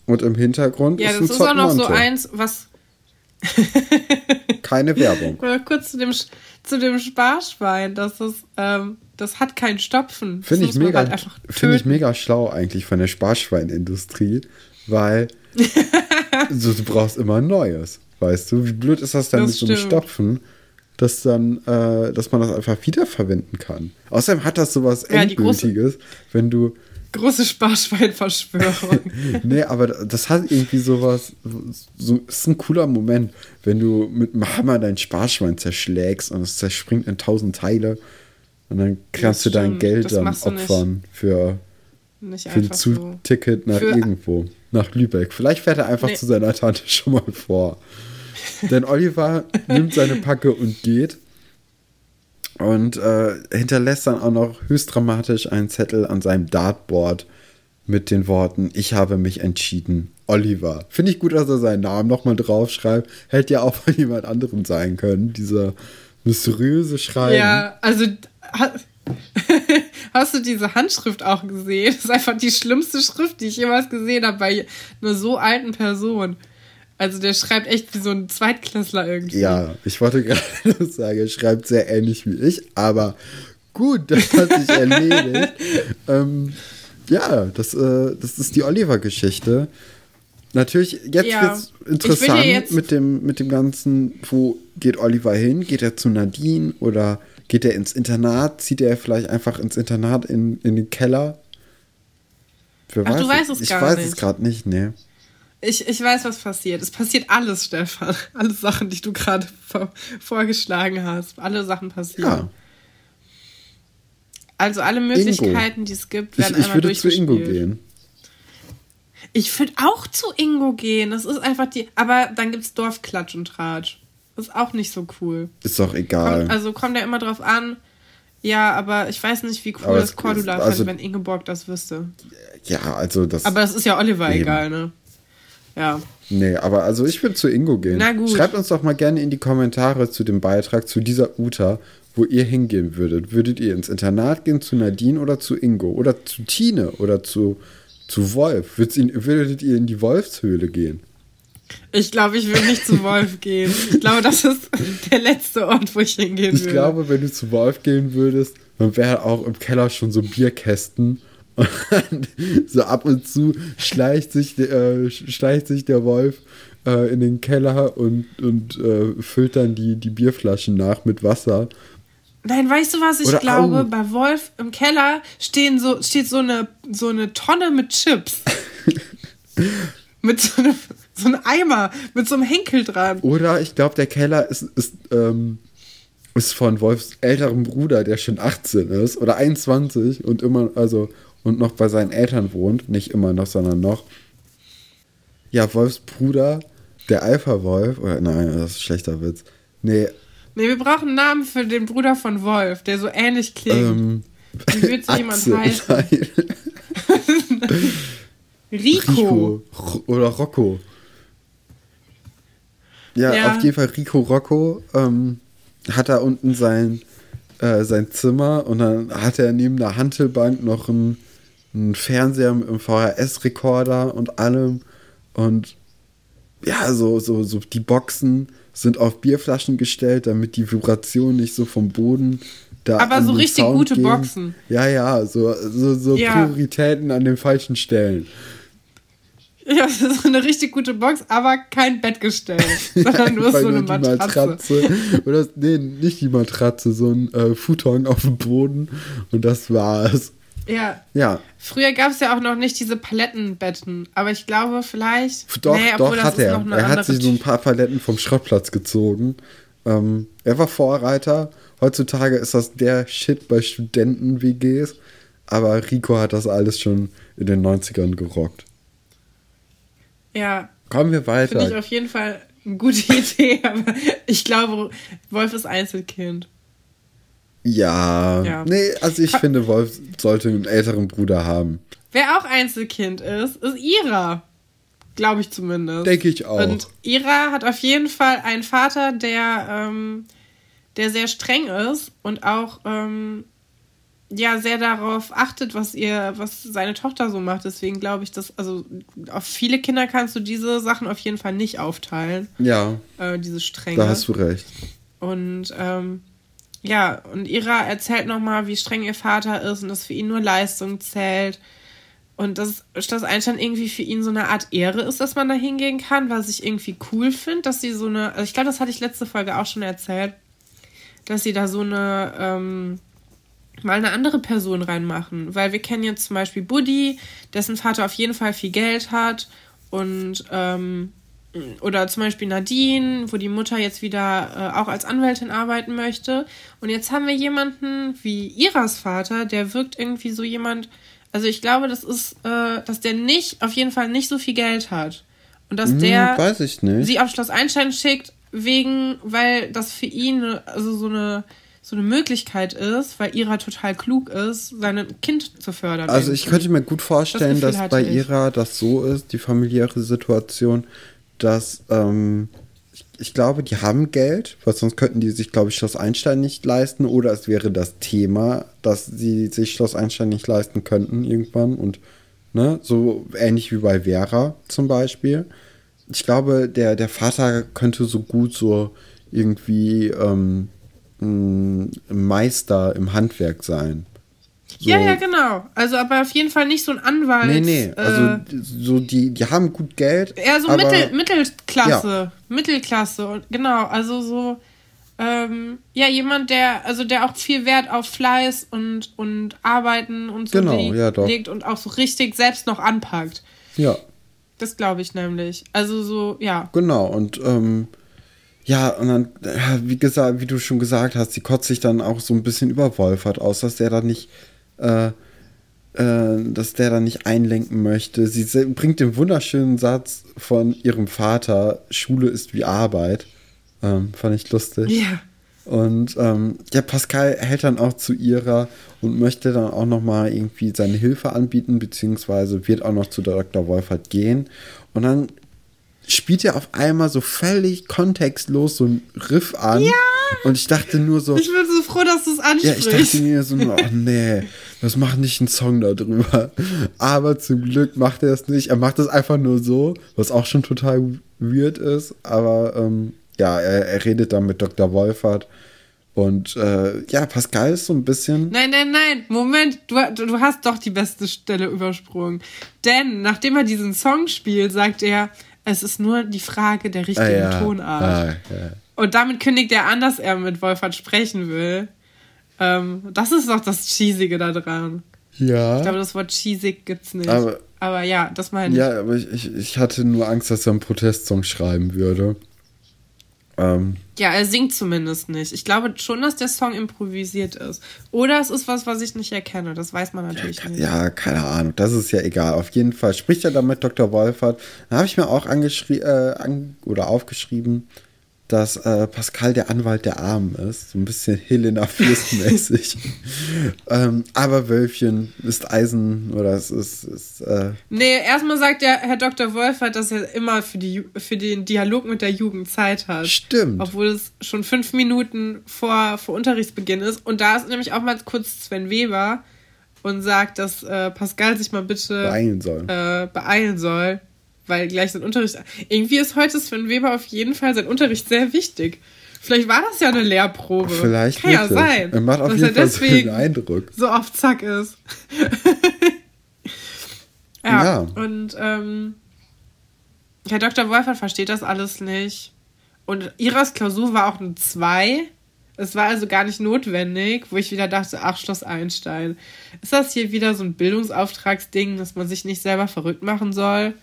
Und im Hintergrund ja, ist ein Ja, das ist auch noch so eins, was. Keine Werbung. Kurz zu dem, zu dem Sparschwein. Das ist, ähm, das hat keinen Stopfen. Finde ich, mega, halt find ich mega schlau eigentlich von der Sparschweinindustrie. weil so, du brauchst immer Neues. Weißt du, wie blöd ist das dann das mit stimmt. so einem Stopfen, dass dann, äh, dass man das einfach wiederverwenden kann. Außerdem hat das sowas ja, Endgültiges, wenn du. Große Sparschweinverschwörung. nee, aber das hat irgendwie sowas. So, ist ein cooler Moment, wenn du mit dem Hammer dein Sparschwein zerschlägst und es zerspringt in tausend Teile. Und dann kannst du dein Geld dann opfern für, für ein Zugticket so. nach für irgendwo nach Lübeck. Vielleicht fährt er einfach nee. zu seiner Tante schon mal vor. Denn Oliver nimmt seine Packe und geht und äh, hinterlässt dann auch noch höchst dramatisch einen Zettel an seinem Dartboard mit den Worten: Ich habe mich entschieden. Oliver. Finde ich gut, dass er seinen Namen nochmal draufschreibt. Hätte ja auch von jemand anderem sein können, dieser mysteriöse Schreiben. Ja, also Hast du diese Handschrift auch gesehen? Das ist einfach die schlimmste Schrift, die ich jemals gesehen habe bei einer so alten Person. Also der schreibt echt wie so ein Zweitklässler irgendwie. Ja, ich wollte gerade sagen, er schreibt sehr ähnlich wie ich, aber gut, das hat sich erledigt. ähm, ja, das, äh, das ist die Oliver-Geschichte. Natürlich, jetzt ja, wird es interessant jetzt mit, dem, mit dem Ganzen, wo geht Oliver hin? Geht er zu Nadine oder Geht er ins Internat? Zieht er vielleicht einfach ins Internat in, in den Keller? Wer Ach, weiß du weißt es ich gar weiß nicht. es gerade nicht, nee. Ich, ich weiß, was passiert. Es passiert alles, Stefan. Alle Sachen, die du gerade vor, vorgeschlagen hast. Alle Sachen passieren. Ja. Also alle Möglichkeiten, Ingo. die es gibt, werden ich, ich einmal würde zu Ingo gehen. Ich würde auch zu Ingo gehen. Das ist einfach die. Aber dann gibt es Dorfklatsch und Tratsch. Ist auch nicht so cool. Ist doch egal. Kommt, also kommt ja immer drauf an. Ja, aber ich weiß nicht, wie cool aber das Cordula also, fände, wenn Ingeborg das wüsste. Ja, also das. Aber das ist ja Oliver eben. egal, ne? Ja. Nee, aber also ich würde zu Ingo gehen. Na gut. Schreibt uns doch mal gerne in die Kommentare zu dem Beitrag zu dieser Uta, wo ihr hingehen würdet. Würdet ihr ins Internat gehen zu Nadine oder zu Ingo? Oder zu Tine oder zu, zu Wolf? Würdet ihr in die Wolfshöhle gehen? Ich glaube, ich würde nicht zu Wolf gehen. Ich glaube, das ist der letzte Ort, wo ich hingehen würde. Ich glaube, wenn du zu Wolf gehen würdest, dann wäre auch im Keller schon so Bierkästen. Und so ab und zu schleicht sich, äh, schleicht sich der Wolf äh, in den Keller und, und äh, füllt dann die, die Bierflaschen nach mit Wasser. Nein, weißt du was? Ich Oder, glaube, au. bei Wolf im Keller stehen so, steht so eine, so eine Tonne mit Chips. mit so einem so ein Eimer mit so einem Henkel dran. Oder ich glaube, der Keller ist, ist, ähm, ist von Wolfs älterem Bruder, der schon 18 ist oder 21 und immer, also, und noch bei seinen Eltern wohnt. Nicht immer noch, sondern noch. Ja, Wolfs Bruder, der Alpha-Wolf, oder nein, das ist ein schlechter Witz. Nee. Nee, wir brauchen einen Namen für den Bruder von Wolf, der so ähnlich klingt. Ähm, Wie wird so jemand heißen? Rico. Rico. Oder Rocco. Ja, ja, auf jeden Fall Rico Rocco ähm, hat da unten sein, äh, sein Zimmer und dann hat er neben der Hantelbank noch einen, einen Fernseher mit einem VHS-Rekorder und allem. Und ja, so, so, so die Boxen sind auf Bierflaschen gestellt, damit die Vibration nicht so vom Boden da. Aber so richtig Sound gute gehen. Boxen. Ja, ja, so, so, so ja. Prioritäten an den falschen Stellen. Ja, ist eine richtig gute Box, aber kein Bettgestell, sondern nur so eine Matratze. Matratze. Oder, nee, nicht die Matratze, so ein äh, Futon auf dem Boden und das war's. Ja. ja. Früher gab es ja auch noch nicht diese Palettenbetten, aber ich glaube vielleicht. Doch, nee, doch hat er. Er hat sich so ein paar Paletten vom Schrottplatz gezogen. Ähm, er war Vorreiter. Heutzutage ist das der Shit bei Studenten-WGs. Aber Rico hat das alles schon in den 90ern gerockt. Ja. Kommen wir weiter. Finde ich auf jeden Fall eine gute Idee, aber ich glaube, Wolf ist Einzelkind. Ja. ja. Nee, also ich ha finde, Wolf sollte einen älteren Bruder haben. Wer auch Einzelkind ist, ist Ira. Glaube ich zumindest. Denke ich auch. Und Ira hat auf jeden Fall einen Vater, der, ähm, der sehr streng ist und auch ähm, ja sehr darauf achtet, was ihr, was seine Tochter so macht. Deswegen glaube ich, dass, also auf viele Kinder kannst du diese Sachen auf jeden Fall nicht aufteilen. Ja. Äh, diese Strenge. Da hast du recht. Und ähm, ja, und Ira erzählt nochmal, wie streng ihr Vater ist und dass für ihn nur Leistung zählt. Und dass Schloss Einstein irgendwie für ihn so eine Art Ehre ist, dass man da hingehen kann, was ich irgendwie cool finde, dass sie so eine, also ich glaube, das hatte ich letzte Folge auch schon erzählt, dass sie da so eine, ähm, mal eine andere Person reinmachen. Weil wir kennen jetzt zum Beispiel Buddy, dessen Vater auf jeden Fall viel Geld hat und ähm, oder zum Beispiel Nadine, wo die Mutter jetzt wieder äh, auch als Anwältin arbeiten möchte. Und jetzt haben wir jemanden wie Iras Vater, der wirkt irgendwie so jemand, also ich glaube, das ist, äh, dass der nicht, auf jeden Fall nicht so viel Geld hat. Und dass hm, der sie auf Schloss Einstein schickt, wegen, weil das für ihn also so eine so eine Möglichkeit ist, weil Ira total klug ist, sein Kind zu fördern. Also ich könnte mir gut vorstellen, das dass bei ich. Ira das so ist, die familiäre Situation, dass ähm, ich glaube, die haben Geld, weil sonst könnten die sich, glaube ich, Schloss Einstein nicht leisten. Oder es wäre das Thema, dass sie sich Schloss Einstein nicht leisten könnten irgendwann. Und ne, so ähnlich wie bei Vera zum Beispiel. Ich glaube, der, der Vater könnte so gut so irgendwie ähm, Meister im Handwerk sein. So. Ja, ja, genau. Also, aber auf jeden Fall nicht so ein Anwalt. Nee, nee. Also, äh, so die, die haben gut Geld. Eher so Mittel, Mittelklasse. Ja. Mittelklasse. Und genau, also so, ähm, ja, jemand, der, also der auch viel Wert auf Fleiß und, und Arbeiten und so genau, legt, ja, doch. legt und auch so richtig selbst noch anpackt. Ja. Das glaube ich nämlich. Also so, ja. Genau, und ähm, ja, und dann, wie gesagt, wie du schon gesagt hast, sie kotzt sich dann auch so ein bisschen über Wolfert aus, dass der dann nicht äh, äh, dass der da nicht einlenken möchte. Sie bringt den wunderschönen Satz von ihrem Vater, Schule ist wie Arbeit. Ähm, fand ich lustig. Ja. Und ähm, ja, Pascal hält dann auch zu ihrer und möchte dann auch noch mal irgendwie seine Hilfe anbieten, beziehungsweise wird auch noch zu Dr. Wolfert gehen. Und dann spielt er auf einmal so völlig kontextlos so ein Riff an. Ja. Und ich dachte nur so. Ich bin so froh, dass du es ansprichst. Ja, ich dachte mir so, oh nee, das macht nicht einen Song darüber. Aber zum Glück macht er es nicht. Er macht es einfach nur so, was auch schon total weird ist. Aber ähm, ja, er, er redet dann mit Dr. Wolfert. Und äh, ja, Pascal ist so ein bisschen. Nein, nein, nein, Moment, du, du hast doch die beste Stelle übersprungen. Denn nachdem er diesen Song spielt, sagt er, es ist nur die Frage der richtigen ah, ja. Tonart. Ah, ja. Und damit kündigt er an, dass er mit Wolfert sprechen will. Ähm, das ist doch das Cheesige da dran. Ja. Ich glaube, das Wort cheesig gibt's nicht. Aber, aber ja, das meine ich. Ja, aber ich, ich, ich hatte nur Angst, dass er einen Protestsong schreiben würde. Ähm, ja, er singt zumindest nicht. Ich glaube schon, dass der Song improvisiert ist. Oder es ist was, was ich nicht erkenne. Das weiß man natürlich ja, nicht. Ja, keine Ahnung. Das ist ja egal. Auf jeden Fall spricht er dann mit Dr. Wolfert. Da habe ich mir auch angeschrieben äh, an oder aufgeschrieben, dass äh, Pascal der Anwalt der Armen ist. So ein bisschen Helena Fürst-mäßig. ähm, aber Wölfchen ist Eisen oder es ist. ist äh nee, erstmal sagt ja Herr Dr. Wolfert, dass er immer für, die, für den Dialog mit der Jugend Zeit hat. Stimmt. Obwohl es schon fünf Minuten vor, vor Unterrichtsbeginn ist. Und da ist nämlich auch mal kurz Sven Weber und sagt, dass äh, Pascal sich mal bitte beeilen soll. Äh, beeilen soll weil gleich sein Unterricht. Irgendwie ist heute Sven Weber auf jeden Fall sein Unterricht sehr wichtig. Vielleicht war das ja eine Lehrprobe. Vielleicht Kann ja sein. Er macht auf jeden Fall so Eindruck. So auf Zack ist. ja, ja, Und ähm, Herr Dr. Wolfert versteht das alles nicht. Und Iras Klausur war auch eine 2. Es war also gar nicht notwendig, wo ich wieder dachte, ach, Schloss Einstein. Ist das hier wieder so ein Bildungsauftragsding, dass man sich nicht selber verrückt machen soll?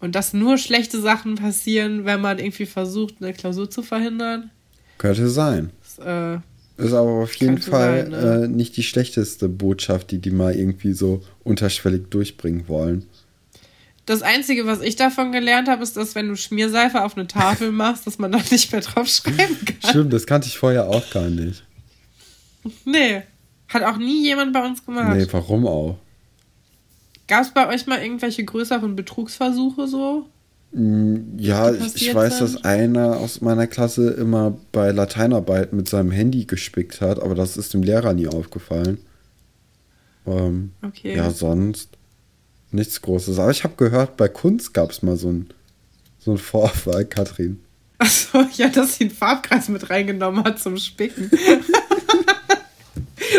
Und dass nur schlechte Sachen passieren, wenn man irgendwie versucht, eine Klausur zu verhindern? Könnte sein. Das, äh, ist aber auf jeden Fall sein, ne? äh, nicht die schlechteste Botschaft, die die mal irgendwie so unterschwellig durchbringen wollen. Das Einzige, was ich davon gelernt habe, ist, dass wenn du Schmierseife auf eine Tafel machst, dass man da nicht mehr drauf schreiben kann. Stimmt, das kannte ich vorher auch gar nicht. Nee, hat auch nie jemand bei uns gemacht. Nee, warum auch? Gab es bei euch mal irgendwelche größeren Betrugsversuche so? Mm, ja, ich, ich weiß, sind? dass einer aus meiner Klasse immer bei Lateinarbeit mit seinem Handy gespickt hat, aber das ist dem Lehrer nie aufgefallen. Ähm, okay. Ja, sonst nichts Großes. Aber ich habe gehört, bei Kunst gab es mal so ein, so ein Vorfall, Katrin. Achso, ja, dass sie einen Farbkreis mit reingenommen hat zum Spicken.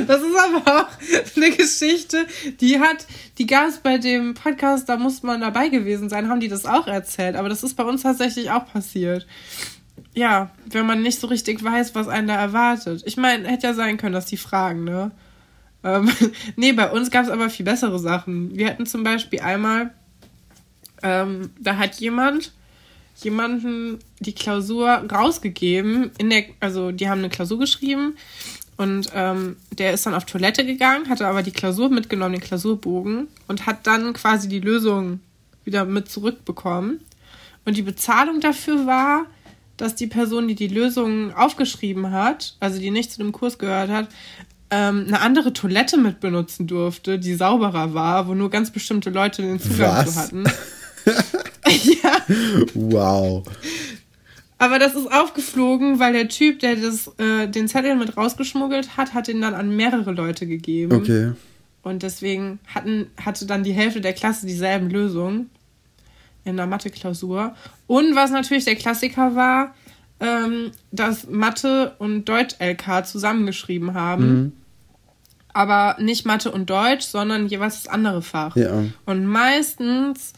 Das ist aber auch eine Geschichte, die hat, die gab es bei dem Podcast, da muss man dabei gewesen sein, haben die das auch erzählt. Aber das ist bei uns tatsächlich auch passiert. Ja, wenn man nicht so richtig weiß, was einen da erwartet. Ich meine, hätte ja sein können, dass die fragen, ne? Ähm, nee, bei uns gab es aber viel bessere Sachen. Wir hatten zum Beispiel einmal, ähm, da hat jemand jemanden die Klausur rausgegeben. In der, also die haben eine Klausur geschrieben und ähm, der ist dann auf Toilette gegangen, hatte aber die Klausur mitgenommen, den Klausurbogen, und hat dann quasi die Lösung wieder mit zurückbekommen. Und die Bezahlung dafür war, dass die Person, die die Lösung aufgeschrieben hat, also die nicht zu dem Kurs gehört hat, ähm, eine andere Toilette mit benutzen durfte, die sauberer war, wo nur ganz bestimmte Leute den Zugang Was? zu hatten. ja. Wow. Aber das ist aufgeflogen, weil der Typ, der das, äh, den Zettel mit rausgeschmuggelt hat, hat ihn dann an mehrere Leute gegeben. Okay. Und deswegen hatten, hatte dann die Hälfte der Klasse dieselben Lösungen in der Mathe-Klausur. Und was natürlich der Klassiker war, ähm, dass Mathe und Deutsch-LK zusammengeschrieben haben. Mhm. Aber nicht Mathe und Deutsch, sondern jeweils das andere Fach. Ja. Und meistens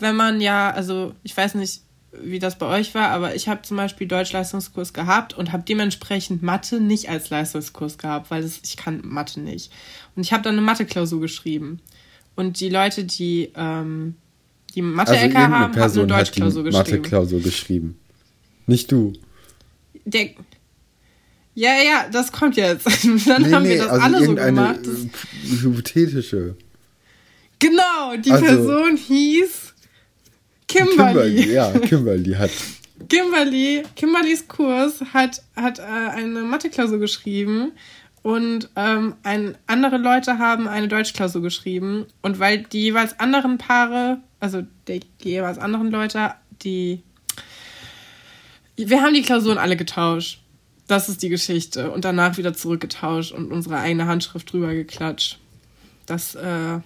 wenn man ja, also ich weiß nicht, wie das bei euch war, aber ich habe zum Beispiel Deutsch-Leistungskurs gehabt und habe dementsprechend Mathe nicht als Leistungskurs gehabt, weil das, ich kann Mathe nicht. Und ich habe dann eine Mathe-Klausur geschrieben. Und die Leute, die ähm, die Mathe-LK also haben, haben eine Deutsch-Klausur geschrieben. Mathe-Klausur geschrieben. Nicht du. Der, ja, ja, das kommt jetzt. dann nee, haben nee, wir das also alle so gemacht. Hypothetische. Genau, die also, Person hieß Kimberly. Kimberly, ja, Kimberly hat. Kimberly, Kimberlys Kurs hat, hat äh, eine Mathe-Klausur geschrieben und ähm, ein, andere Leute haben eine Deutschklausur geschrieben. Und weil die jeweils anderen Paare, also die, die jeweils anderen Leute, die. Wir haben die Klausuren alle getauscht. Das ist die Geschichte. Und danach wieder zurückgetauscht und unsere eigene Handschrift drüber geklatscht. Das äh,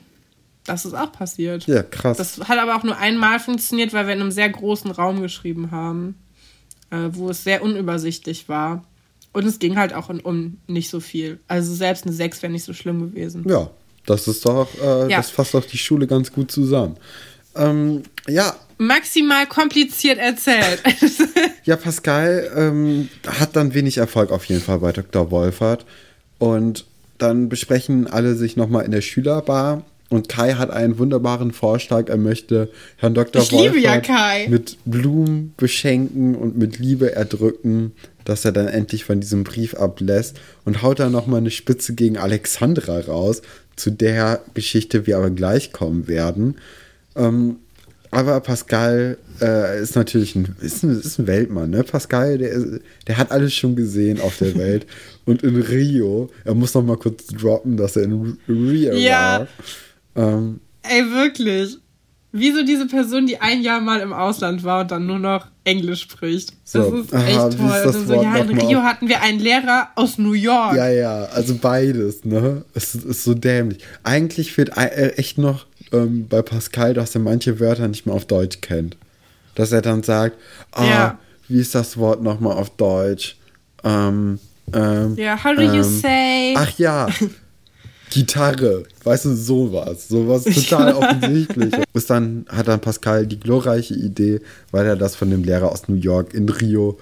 das ist auch passiert. Ja, krass. Das hat aber auch nur einmal funktioniert, weil wir in einem sehr großen Raum geschrieben haben, äh, wo es sehr unübersichtlich war. Und es ging halt auch um nicht so viel. Also selbst eine 6 wäre nicht so schlimm gewesen. Ja, das ist doch, äh, ja. das fasst doch die Schule ganz gut zusammen. Ähm, ja. Maximal kompliziert erzählt. ja, Pascal ähm, hat dann wenig Erfolg auf jeden Fall bei Dr. Wolfert. Und dann besprechen alle sich nochmal in der Schülerbar und Kai hat einen wunderbaren Vorschlag. Er möchte Herrn Dr. Ich liebe ja Kai. mit Blumen beschenken und mit Liebe erdrücken, dass er dann endlich von diesem Brief ablässt und haut dann nochmal eine Spitze gegen Alexandra raus, zu der Geschichte wir aber gleich kommen werden. Ähm, aber Pascal äh, ist natürlich ein, ist ein, ist ein Weltmann. Ne? Pascal, der, der hat alles schon gesehen auf der Welt. Und in Rio, er muss noch mal kurz droppen, dass er in Rio ja. war. Ähm, Ey, wirklich. Wieso diese Person, die ein Jahr mal im Ausland war und dann nur noch Englisch spricht. Das so, ist echt aha, toll. Ist so, ja, in Rio hatten wir einen Lehrer aus New York. Ja, ja, also beides, ne? Es ist, ist so dämlich. Eigentlich fehlt äh, echt noch ähm, bei Pascal, dass er manche Wörter nicht mehr auf Deutsch kennt. Dass er dann sagt, ah, ja. wie ist das Wort nochmal auf Deutsch? Ähm, ähm, ja, how do you ähm, say? Ach ja, Gitarre, weißt du, sowas. Sowas total offensichtlich. Bis dann hat dann Pascal die glorreiche Idee, weil er das von dem Lehrer aus New York in Rio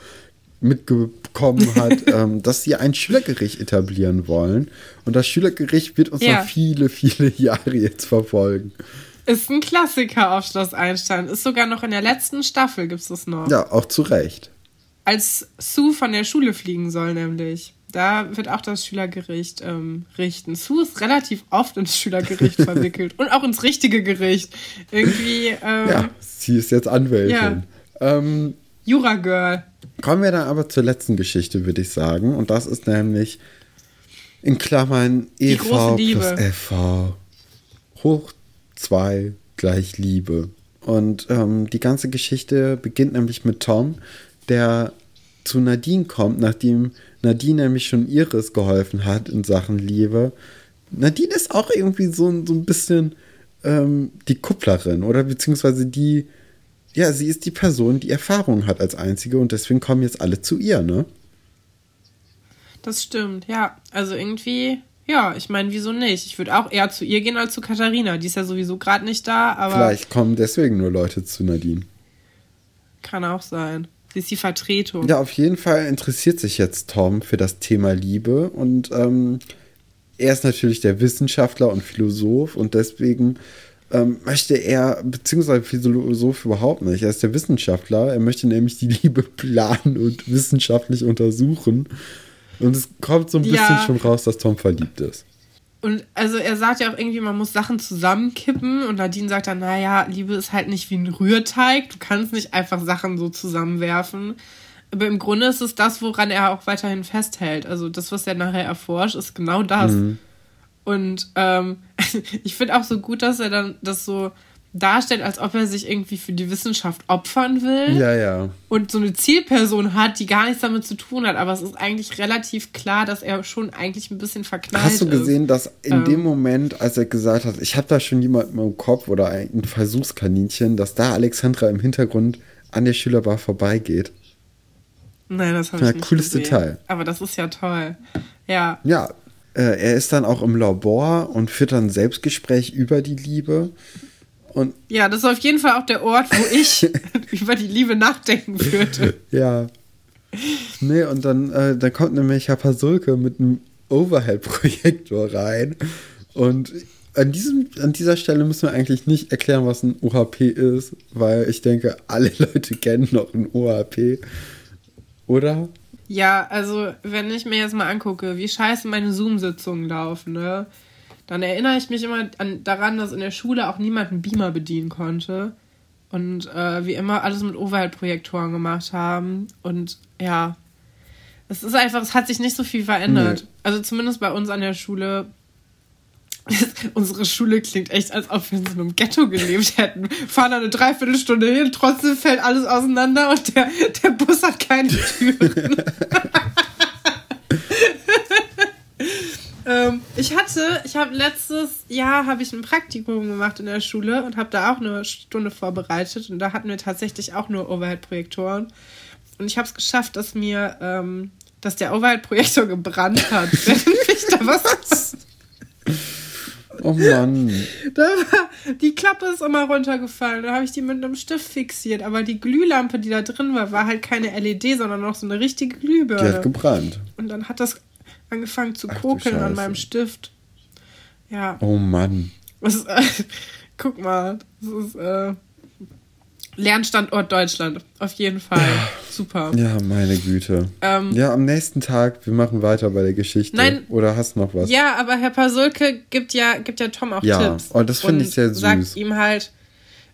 mitbekommen hat, ähm, dass sie ein Schülergericht etablieren wollen. Und das Schülergericht wird uns ja. noch viele, viele Jahre jetzt verfolgen. Ist ein Klassiker auf Schloss Einstein. Ist sogar noch in der letzten Staffel, gibt es das noch. Ja, auch zu Recht. Als Sue von der Schule fliegen soll, nämlich. Da wird auch das Schülergericht ähm, richten. Sue ist relativ oft ins Schülergericht verwickelt und auch ins richtige Gericht. Irgendwie. Ähm, ja, sie ist jetzt Anwältin. Ja. Ähm, Jura Girl. Kommen wir dann aber zur letzten Geschichte, würde ich sagen. Und das ist nämlich in Klammern EV plus FV. Hoch 2 gleich Liebe. Und ähm, die ganze Geschichte beginnt nämlich mit Tom, der zu Nadine kommt, nachdem Nadine nämlich schon Iris geholfen hat in Sachen Liebe. Nadine ist auch irgendwie so, so ein bisschen ähm, die Kupplerin oder beziehungsweise die, ja, sie ist die Person, die Erfahrung hat als einzige und deswegen kommen jetzt alle zu ihr, ne? Das stimmt, ja. Also irgendwie Ja, ich meine, wieso nicht? Ich würde auch eher zu ihr gehen als zu Katharina. Die ist ja sowieso gerade nicht da, aber. Vielleicht kommen deswegen nur Leute zu Nadine. Kann auch sein. Sie ist die Vertretung. Ja, auf jeden Fall interessiert sich jetzt Tom für das Thema Liebe und ähm, er ist natürlich der Wissenschaftler und Philosoph und deswegen ähm, möchte er, beziehungsweise Philosoph überhaupt nicht, er ist der Wissenschaftler, er möchte nämlich die Liebe planen und wissenschaftlich untersuchen. Und es kommt so ein bisschen ja. schon raus, dass Tom verliebt ist. Und also er sagt ja auch irgendwie, man muss Sachen zusammenkippen und Nadine sagt dann, naja, Liebe ist halt nicht wie ein Rührteig, du kannst nicht einfach Sachen so zusammenwerfen. Aber im Grunde ist es das, woran er auch weiterhin festhält. Also das, was er nachher erforscht, ist genau das. Mhm. Und ähm, ich finde auch so gut, dass er dann das so darstellt, als ob er sich irgendwie für die Wissenschaft opfern will. Ja, ja. Und so eine Zielperson hat, die gar nichts damit zu tun hat. Aber es ist eigentlich relativ klar, dass er schon eigentlich ein bisschen verknallt ist. Hast du gesehen, ist. dass in ähm, dem Moment, als er gesagt hat, ich habe da schon jemanden im Kopf oder ein Versuchskaninchen, dass da Alexandra im Hintergrund an der Schülerbar vorbeigeht? Nein, das habe ich nicht cooles gesehen. Detail. Aber das ist ja toll. Ja. Ja, äh, er ist dann auch im Labor und führt dann ein Selbstgespräch über die Liebe. Und ja, das ist auf jeden Fall auch der Ort, wo ich über die Liebe nachdenken würde. Ja. Nee, und dann, äh, dann kommt nämlich Herr Pasulke mit einem Overhead-Projektor rein. Und an, diesem, an dieser Stelle müssen wir eigentlich nicht erklären, was ein OHP ist, weil ich denke, alle Leute kennen noch ein OHP. Oder? Ja, also, wenn ich mir jetzt mal angucke, wie scheiße meine Zoom-Sitzungen laufen, ne? Dann erinnere ich mich immer an, daran, dass in der Schule auch niemand einen Beamer bedienen konnte. Und äh, wie immer alles mit Overhead-Projektoren gemacht haben. Und ja, es ist einfach, es hat sich nicht so viel verändert. Nee. Also zumindest bei uns an der Schule. Unsere Schule klingt echt, als ob wir in so einem Ghetto gelebt hätten. Fahren da eine Dreiviertelstunde hin, trotzdem fällt alles auseinander und der, der Bus hat keine Türen. Ich hatte, ich habe letztes Jahr habe ich ein Praktikum gemacht in der Schule und habe da auch eine Stunde vorbereitet und da hatten wir tatsächlich auch nur Overhead-Projektoren und ich habe es geschafft, dass mir, ähm, dass der Overhead-Projektor gebrannt hat, während ich da was. Oh Mann. Da war, die Klappe ist immer runtergefallen. Da habe ich die mit einem Stift fixiert. Aber die Glühlampe, die da drin war, war halt keine LED, sondern noch so eine richtige Glühbirne. Die hat gebrannt. Und dann hat das angefangen zu kokeln an meinem Stift. Ja. Oh Mann. Was, äh, guck mal, das ist äh, Lernstandort Deutschland. Auf jeden Fall. Ja. Super. Ja, meine Güte. Ähm, ja, am nächsten Tag, wir machen weiter bei der Geschichte. Nein. Oder hast du noch was? Ja, aber Herr Pasulke gibt ja, gibt ja Tom auch ja. Tipps. Oh, das finde ich sehr süß. Sagt ihm halt,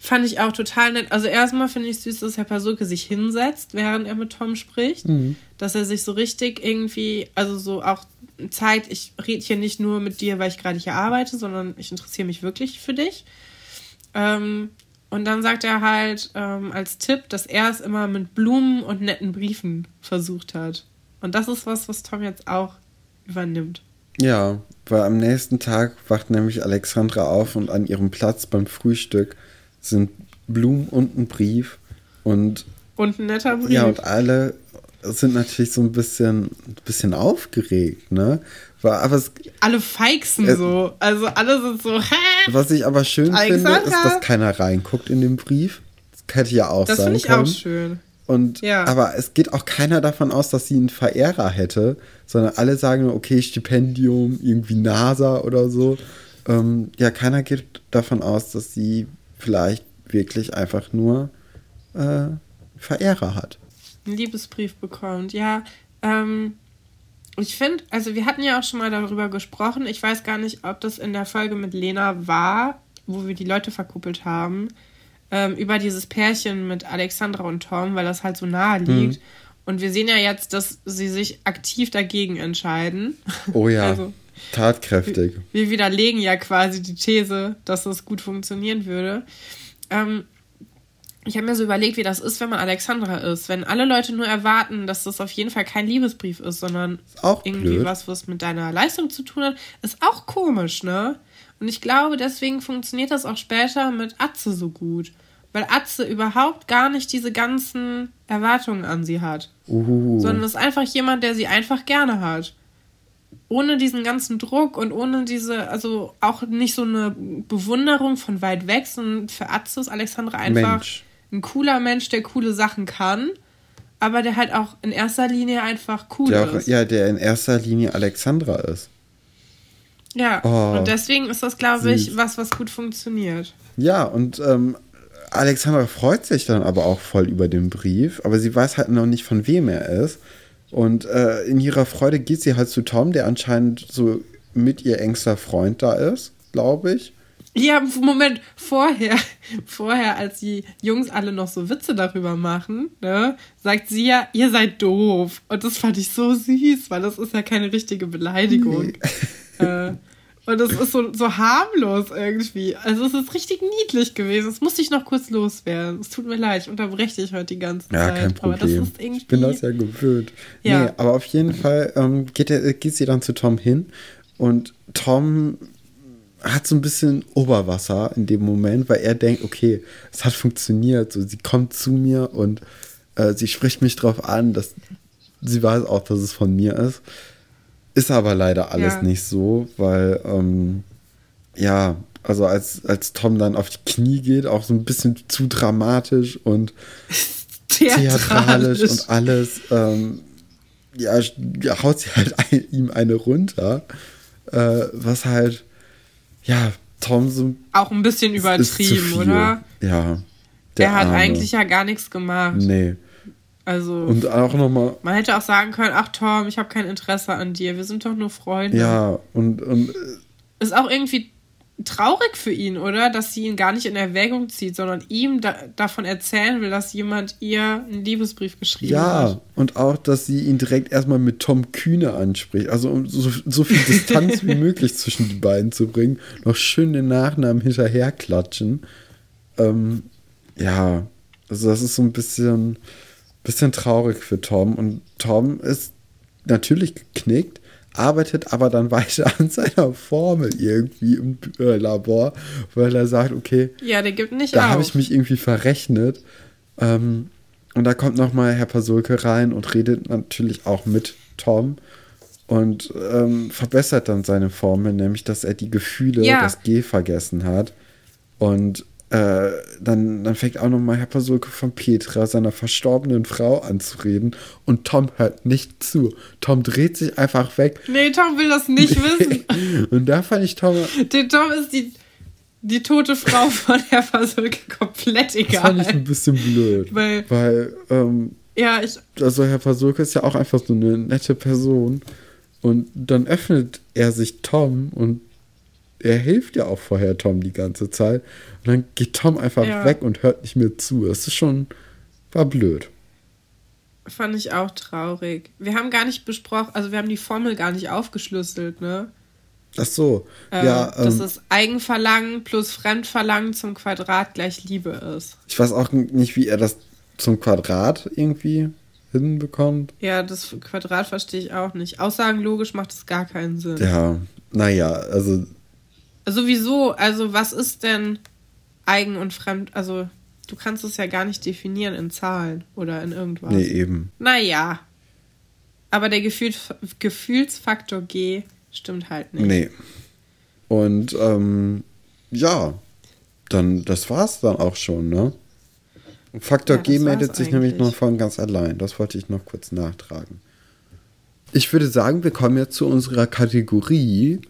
Fand ich auch total nett. Also erstmal finde ich süß, dass Herr Pasulke sich hinsetzt, während er mit Tom spricht. Mhm. Dass er sich so richtig irgendwie, also so auch zeigt, ich rede hier nicht nur mit dir, weil ich gerade hier arbeite, sondern ich interessiere mich wirklich für dich. Ähm, und dann sagt er halt ähm, als Tipp, dass er es immer mit Blumen und netten Briefen versucht hat. Und das ist was, was Tom jetzt auch übernimmt. Ja, weil am nächsten Tag wacht nämlich Alexandra auf und an ihrem Platz beim Frühstück sind Blumen und ein Brief. Und, und ein netter Brief. Ja, und alle sind natürlich so ein bisschen, bisschen aufgeregt, ne? Aber es, alle feixen äh, so. Also alle sind so, hä? Was ich aber schön Alexandra. finde, ist, dass keiner reinguckt in den Brief. Das hätte ja auch das sein können. Das finde ich auch schön. Und, ja. Aber es geht auch keiner davon aus, dass sie einen Verehrer hätte, sondern alle sagen nur, okay, Stipendium, irgendwie NASA oder so. Ähm, ja, keiner geht davon aus, dass sie vielleicht wirklich einfach nur äh, Verehrer hat. Einen Liebesbrief bekommt, ja. Ähm, ich finde, also wir hatten ja auch schon mal darüber gesprochen. Ich weiß gar nicht, ob das in der Folge mit Lena war, wo wir die Leute verkuppelt haben, ähm, über dieses Pärchen mit Alexandra und Tom, weil das halt so nahe liegt. Mhm. Und wir sehen ja jetzt, dass sie sich aktiv dagegen entscheiden. Oh ja. also, Tatkräftig. Wir, wir widerlegen ja quasi die These, dass das gut funktionieren würde. Ähm, ich habe mir so überlegt, wie das ist, wenn man Alexandra ist. Wenn alle Leute nur erwarten, dass das auf jeden Fall kein Liebesbrief ist, sondern ist irgendwie blöd. was, was mit deiner Leistung zu tun hat, ist auch komisch, ne? Und ich glaube, deswegen funktioniert das auch später mit Atze so gut. Weil Atze überhaupt gar nicht diese ganzen Erwartungen an sie hat. Uh. Sondern ist einfach jemand, der sie einfach gerne hat. Ohne diesen ganzen Druck und ohne diese, also auch nicht so eine Bewunderung von weit weg, sondern für Atze ist Alexandra einfach Mensch. ein cooler Mensch, der coole Sachen kann, aber der halt auch in erster Linie einfach cool der ist. ja, der in erster Linie Alexandra ist. Ja, oh, und deswegen ist das, glaube ich, was, was gut funktioniert. Ja, und ähm, Alexandra freut sich dann aber auch voll über den Brief, aber sie weiß halt noch nicht, von wem er ist. Und äh, in ihrer Freude geht sie halt zu Tom, der anscheinend so mit ihr engster Freund da ist, glaube ich. Ja, Moment, vorher, vorher, als die Jungs alle noch so Witze darüber machen, ne, sagt sie ja, ihr seid doof. Und das fand ich so süß, weil das ist ja keine richtige Beleidigung. Nee. Äh, und es ist so, so harmlos irgendwie. Also es ist richtig niedlich gewesen. Es musste ich noch kurz loswerden. Es tut mir leid, ich unterbreche dich heute die ganze ja, Zeit. Ja, kein Problem. ich bin das ja gewöhnt. Ja. Nee, aber auf jeden Fall ähm, geht, er, geht sie dann zu Tom hin und Tom hat so ein bisschen Oberwasser in dem Moment, weil er denkt, okay, es hat funktioniert. So, sie kommt zu mir und äh, sie spricht mich darauf an, dass sie weiß auch, dass es von mir ist. Ist aber leider alles ja. nicht so, weil, ähm, ja, also als, als Tom dann auf die Knie geht, auch so ein bisschen zu dramatisch und theatralisch, theatralisch und alles, ähm, ja, haut sie halt ein, ihm eine runter, äh, was halt, ja, Tom so. Auch ein bisschen übertrieben, oder? Ja. Der, hat Arme. eigentlich ja gar nichts gemacht. Nee. Also. Und auch nochmal. Man hätte auch sagen können: Ach, Tom, ich habe kein Interesse an dir. Wir sind doch nur Freunde. Ja, und. und ist auch irgendwie traurig für ihn, oder? Dass sie ihn gar nicht in Erwägung zieht, sondern ihm da, davon erzählen will, dass jemand ihr einen Liebesbrief geschrieben ja, hat. Ja, und auch, dass sie ihn direkt erstmal mit Tom Kühne anspricht. Also um so, so viel Distanz wie möglich zwischen die beiden zu bringen. Noch schön den Nachnamen hinterherklatschen. Ähm, ja, also das ist so ein bisschen bisschen traurig für Tom. Und Tom ist natürlich geknickt, arbeitet aber dann weiter an seiner Formel irgendwie im Labor, weil er sagt, okay, ja, der gibt nicht da habe ich mich irgendwie verrechnet. Ähm, und da kommt nochmal Herr Pasulke rein und redet natürlich auch mit Tom und ähm, verbessert dann seine Formel, nämlich dass er die Gefühle, ja. das G vergessen hat. Und äh, dann, dann fängt auch nochmal Herr Pasulke von Petra, seiner verstorbenen Frau, anzureden und Tom hört nicht zu. Tom dreht sich einfach weg. Nee, Tom will das nicht wissen. und da fand ich Tom. Der Tom ist die, die tote Frau von Herr Pasulke komplett egal. Das fand ich ein bisschen blöd. Weil, weil ähm, ja, ich. Also Herr Pasulke ist ja auch einfach so eine nette Person. Und dann öffnet er sich Tom und er hilft ja auch vorher Tom die ganze Zeit. Und dann geht Tom einfach ja. weg und hört nicht mehr zu. Das ist schon, war blöd. Fand ich auch traurig. Wir haben gar nicht besprochen, also wir haben die Formel gar nicht aufgeschlüsselt, ne? Ach so, äh, ja. Ähm, dass es Eigenverlangen plus Fremdverlangen zum Quadrat gleich Liebe ist. Ich weiß auch nicht, wie er das zum Quadrat irgendwie hinbekommt. Ja, das Quadrat verstehe ich auch nicht. Aussagenlogisch macht es gar keinen Sinn. Ja, naja, also Sowieso, also was ist denn eigen und fremd? Also du kannst es ja gar nicht definieren in Zahlen oder in irgendwas. Nee, eben. Naja. Aber der Gefühl, Gefühlsfaktor G stimmt halt nicht. Nee. Und ähm, ja, dann, das war's dann auch schon, ne? Faktor ja, G meldet sich eigentlich. nämlich noch von ganz allein. Das wollte ich noch kurz nachtragen. Ich würde sagen, wir kommen jetzt zu unserer Kategorie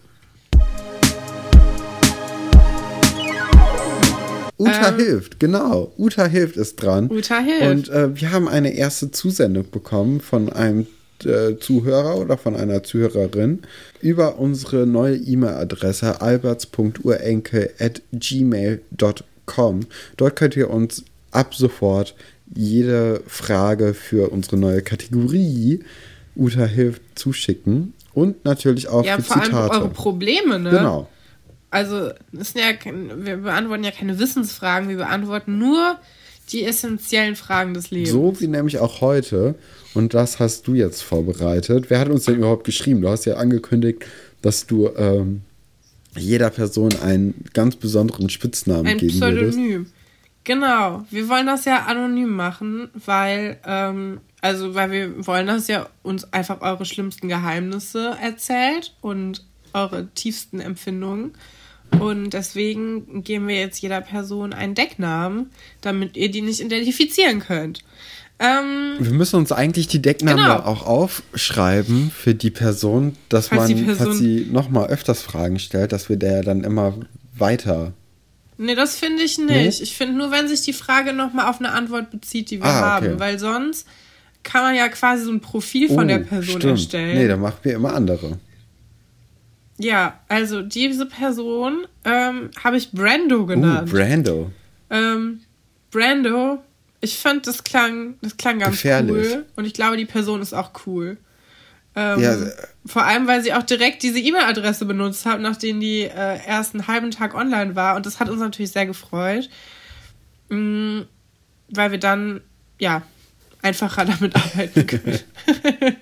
Uta ähm, hilft, genau. Uta hilft ist dran. Uta hilft. Und äh, wir haben eine erste Zusendung bekommen von einem äh, Zuhörer oder von einer Zuhörerin über unsere neue E-Mail-Adresse alberts.urenkel.gmail.com. Dort könnt ihr uns ab sofort jede Frage für unsere neue Kategorie Uta hilft zuschicken und natürlich auch ja, für vor Zitate. Allem eure Probleme, ne? Genau also ist ja, wir beantworten ja keine Wissensfragen, wir beantworten nur die essentiellen Fragen des Lebens. So wie nämlich auch heute. Und das hast du jetzt vorbereitet. Wer hat uns denn überhaupt geschrieben? Du hast ja angekündigt, dass du ähm, jeder Person einen ganz besonderen Spitznamen Ein geben Pseudonym. Würdest. Genau, wir wollen das ja anonym machen, weil, ähm, also, weil wir wollen, dass ihr uns einfach eure schlimmsten Geheimnisse erzählt und eure tiefsten Empfindungen. Und deswegen geben wir jetzt jeder Person einen Decknamen, damit ihr die nicht identifizieren könnt. Ähm, wir müssen uns eigentlich die Decknamen genau. auch aufschreiben für die Person, dass falls man, Person, falls sie nochmal öfters Fragen stellt, dass wir der dann immer weiter. Nee, das finde ich nicht. Nee? Ich finde nur, wenn sich die Frage nochmal auf eine Antwort bezieht, die wir ah, okay. haben. Weil sonst kann man ja quasi so ein Profil von oh, der Person stimmt. erstellen. Nee, dann machen wir immer andere. Ja, also diese Person ähm, habe ich Brando genannt. Uh, Brando. Ähm, Brando, ich fand, das klang, das klang ganz Gefährlich. cool. Und ich glaube, die Person ist auch cool. Ähm, ja. Vor allem, weil sie auch direkt diese E-Mail-Adresse benutzt hat, nachdem die äh, erst einen halben Tag online war. Und das hat uns natürlich sehr gefreut. Mhm, weil wir dann, ja, einfacher damit arbeiten können.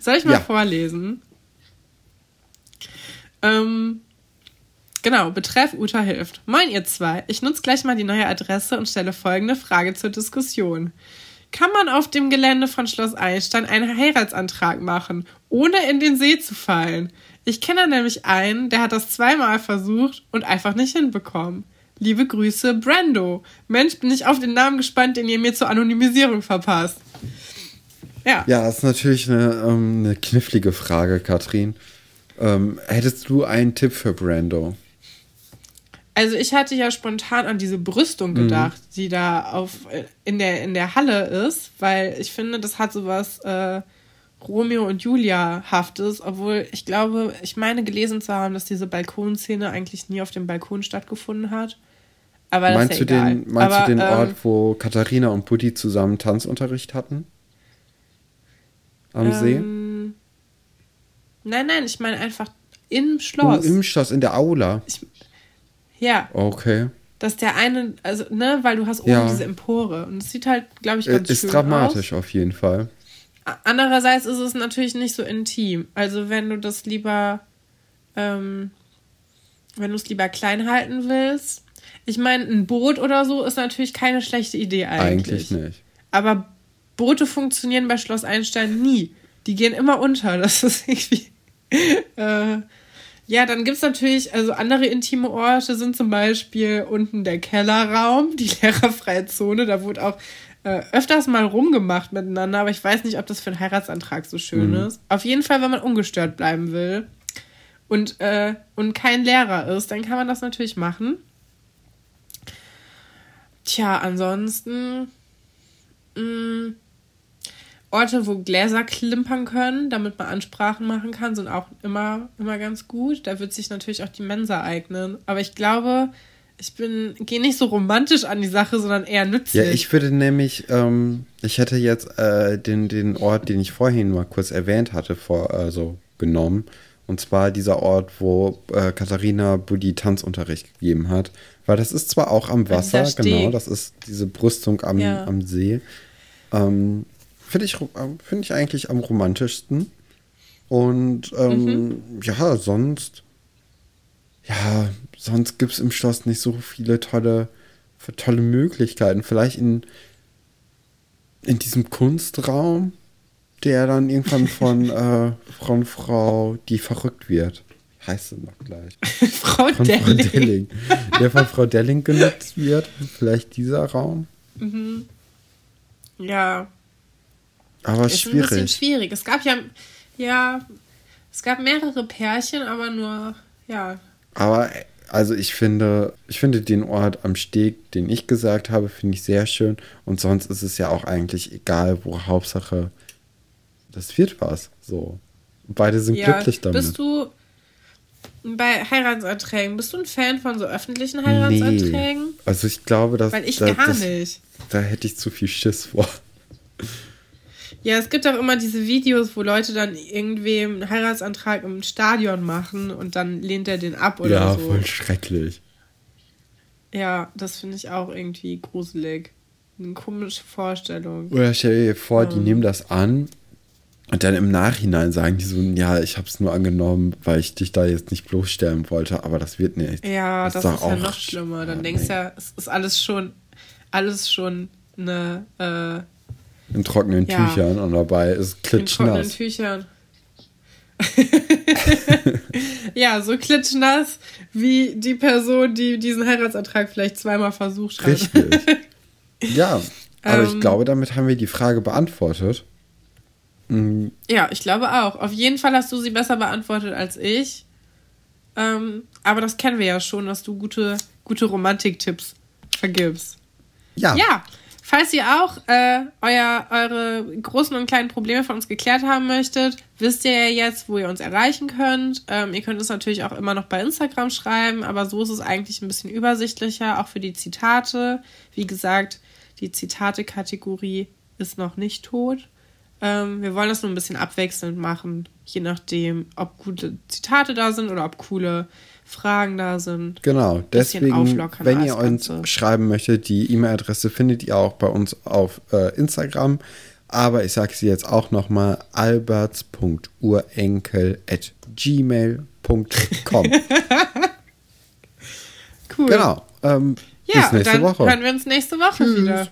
Soll ich mal ja. vorlesen? Ähm, genau, betreff Uta hilft. Moin ihr zwei, ich nutze gleich mal die neue Adresse und stelle folgende Frage zur Diskussion. Kann man auf dem Gelände von Schloss Einstein einen Heiratsantrag machen, ohne in den See zu fallen? Ich kenne nämlich einen, der hat das zweimal versucht und einfach nicht hinbekommen. Liebe Grüße, Brando. Mensch, bin ich auf den Namen gespannt, den ihr mir zur Anonymisierung verpasst. Ja. Ja, das ist natürlich eine, ähm, eine knifflige Frage, Katrin. Ähm, hättest du einen Tipp für Brando? Also ich hatte ja spontan an diese Brüstung mhm. gedacht, mhm. die da auf in der in der Halle ist, weil ich finde, das hat sowas äh, Romeo und Julia haftes, obwohl ich glaube, ich meine gelesen zu haben, dass diese Balkonszene eigentlich nie auf dem Balkon stattgefunden hat. Aber meinst das ist ja du den meinst Aber, du den ähm, Ort, wo Katharina und Buddy zusammen Tanzunterricht hatten? Am ähm, See? Nein, nein, ich meine einfach im Schloss. Oh, Im Schloss, in der Aula. Ich, ja. Okay. Dass der eine, also, ne, weil du hast oben ja. diese Empore. Und es sieht halt, glaube ich, äh, ganz ist schön Ist dramatisch aus. auf jeden Fall. Andererseits ist es natürlich nicht so intim. Also, wenn du das lieber, ähm, wenn du es lieber klein halten willst. Ich meine, ein Boot oder so ist natürlich keine schlechte Idee eigentlich. Eigentlich nicht. Aber Boote funktionieren bei Schloss Einstein nie. Die gehen immer unter. Das ist irgendwie äh, ja, dann gibt es natürlich, also andere intime Orte sind zum Beispiel unten der Kellerraum, die lehrerfreie Zone. Da wurde auch äh, öfters mal rumgemacht miteinander, aber ich weiß nicht, ob das für einen Heiratsantrag so schön mhm. ist. Auf jeden Fall, wenn man ungestört bleiben will und, äh, und kein Lehrer ist, dann kann man das natürlich machen. Tja, ansonsten. Mh, mm, Orte, wo Gläser klimpern können, damit man Ansprachen machen kann, sind auch immer, immer ganz gut. Da wird sich natürlich auch die Mensa eignen. Aber ich glaube, ich bin, gehe nicht so romantisch an die Sache, sondern eher nützlich. Ja, ich würde nämlich, ähm, ich hätte jetzt äh, den, den Ort, den ich vorhin mal kurz erwähnt hatte, vor, also genommen. Und zwar dieser Ort, wo äh, Katharina Buddy Tanzunterricht gegeben hat. Weil das ist zwar auch am Wasser, genau, das ist diese Brüstung am, ja. am See. Ähm, Finde ich, find ich eigentlich am romantischsten. Und ähm, mhm. ja, sonst, ja, sonst gibt es im Schloss nicht so viele tolle, tolle Möglichkeiten. Vielleicht in, in diesem Kunstraum, der dann irgendwann von, äh, von Frau, die verrückt wird. Heißt sie noch gleich. Frau, von Delling. Frau Delling. Der von Frau Delling genutzt wird. Vielleicht dieser Raum. Mhm. Ja, aber ist schwierig. Ist ein bisschen schwierig. Es gab ja, ja, es gab mehrere Pärchen, aber nur, ja. Aber also ich finde, ich finde den Ort am Steg, den ich gesagt habe, finde ich sehr schön. Und sonst ist es ja auch eigentlich egal, wo Hauptsache, das wird was. So. Beide sind ja, glücklich damit. Bist du bei Heiratsanträgen, bist du ein Fan von so öffentlichen Heiratsanträgen? Nee. Also ich glaube, dass. Weil ich da, gar das, nicht. Da hätte ich zu viel Schiss vor. Ja, es gibt auch immer diese Videos, wo Leute dann irgendwem einen Heiratsantrag im Stadion machen und dann lehnt er den ab oder ja, so. Ja, voll schrecklich. Ja, das finde ich auch irgendwie gruselig. Eine komische Vorstellung. Oder stell dir vor, die ähm. nehmen das an Und dann im Nachhinein sagen die so, ja, ich habe es nur angenommen, weil ich dich da jetzt nicht bloßstellen wollte, aber das wird nicht. Ja, das, das ist, ist ja noch schlimmer. Dann denkst du ja, es ist alles schon, alles schon eine. Äh, in trockenen ja. Tüchern und dabei ist klitschnass. In trockenen Tüchern. ja, so klitschnass wie die Person, die diesen Heiratsantrag vielleicht zweimal versucht hat. Richtig. Ja, aber ähm, ich glaube, damit haben wir die Frage beantwortet. Mhm. Ja, ich glaube auch. Auf jeden Fall hast du sie besser beantwortet als ich. Ähm, aber das kennen wir ja schon, dass du gute, gute Romantik-Tipps vergibst. Ja. Ja. Falls ihr auch äh, euer, eure großen und kleinen Probleme von uns geklärt haben möchtet, wisst ihr ja jetzt, wo ihr uns erreichen könnt. Ähm, ihr könnt es natürlich auch immer noch bei Instagram schreiben, aber so ist es eigentlich ein bisschen übersichtlicher, auch für die Zitate. Wie gesagt, die Zitate-Kategorie ist noch nicht tot. Ähm, wir wollen das nur ein bisschen abwechselnd machen, je nachdem, ob gute Zitate da sind oder ob coole Fragen da sind. Genau, deswegen, wenn ihr uns schreiben möchtet, die E-Mail-Adresse findet ihr auch bei uns auf äh, Instagram. Aber ich sage sie jetzt auch nochmal: alberts.urenkel.gmail.com. cool. Genau. Ähm, ja, bis nächste dann Woche. hören wir uns nächste Woche Tschüss. wieder.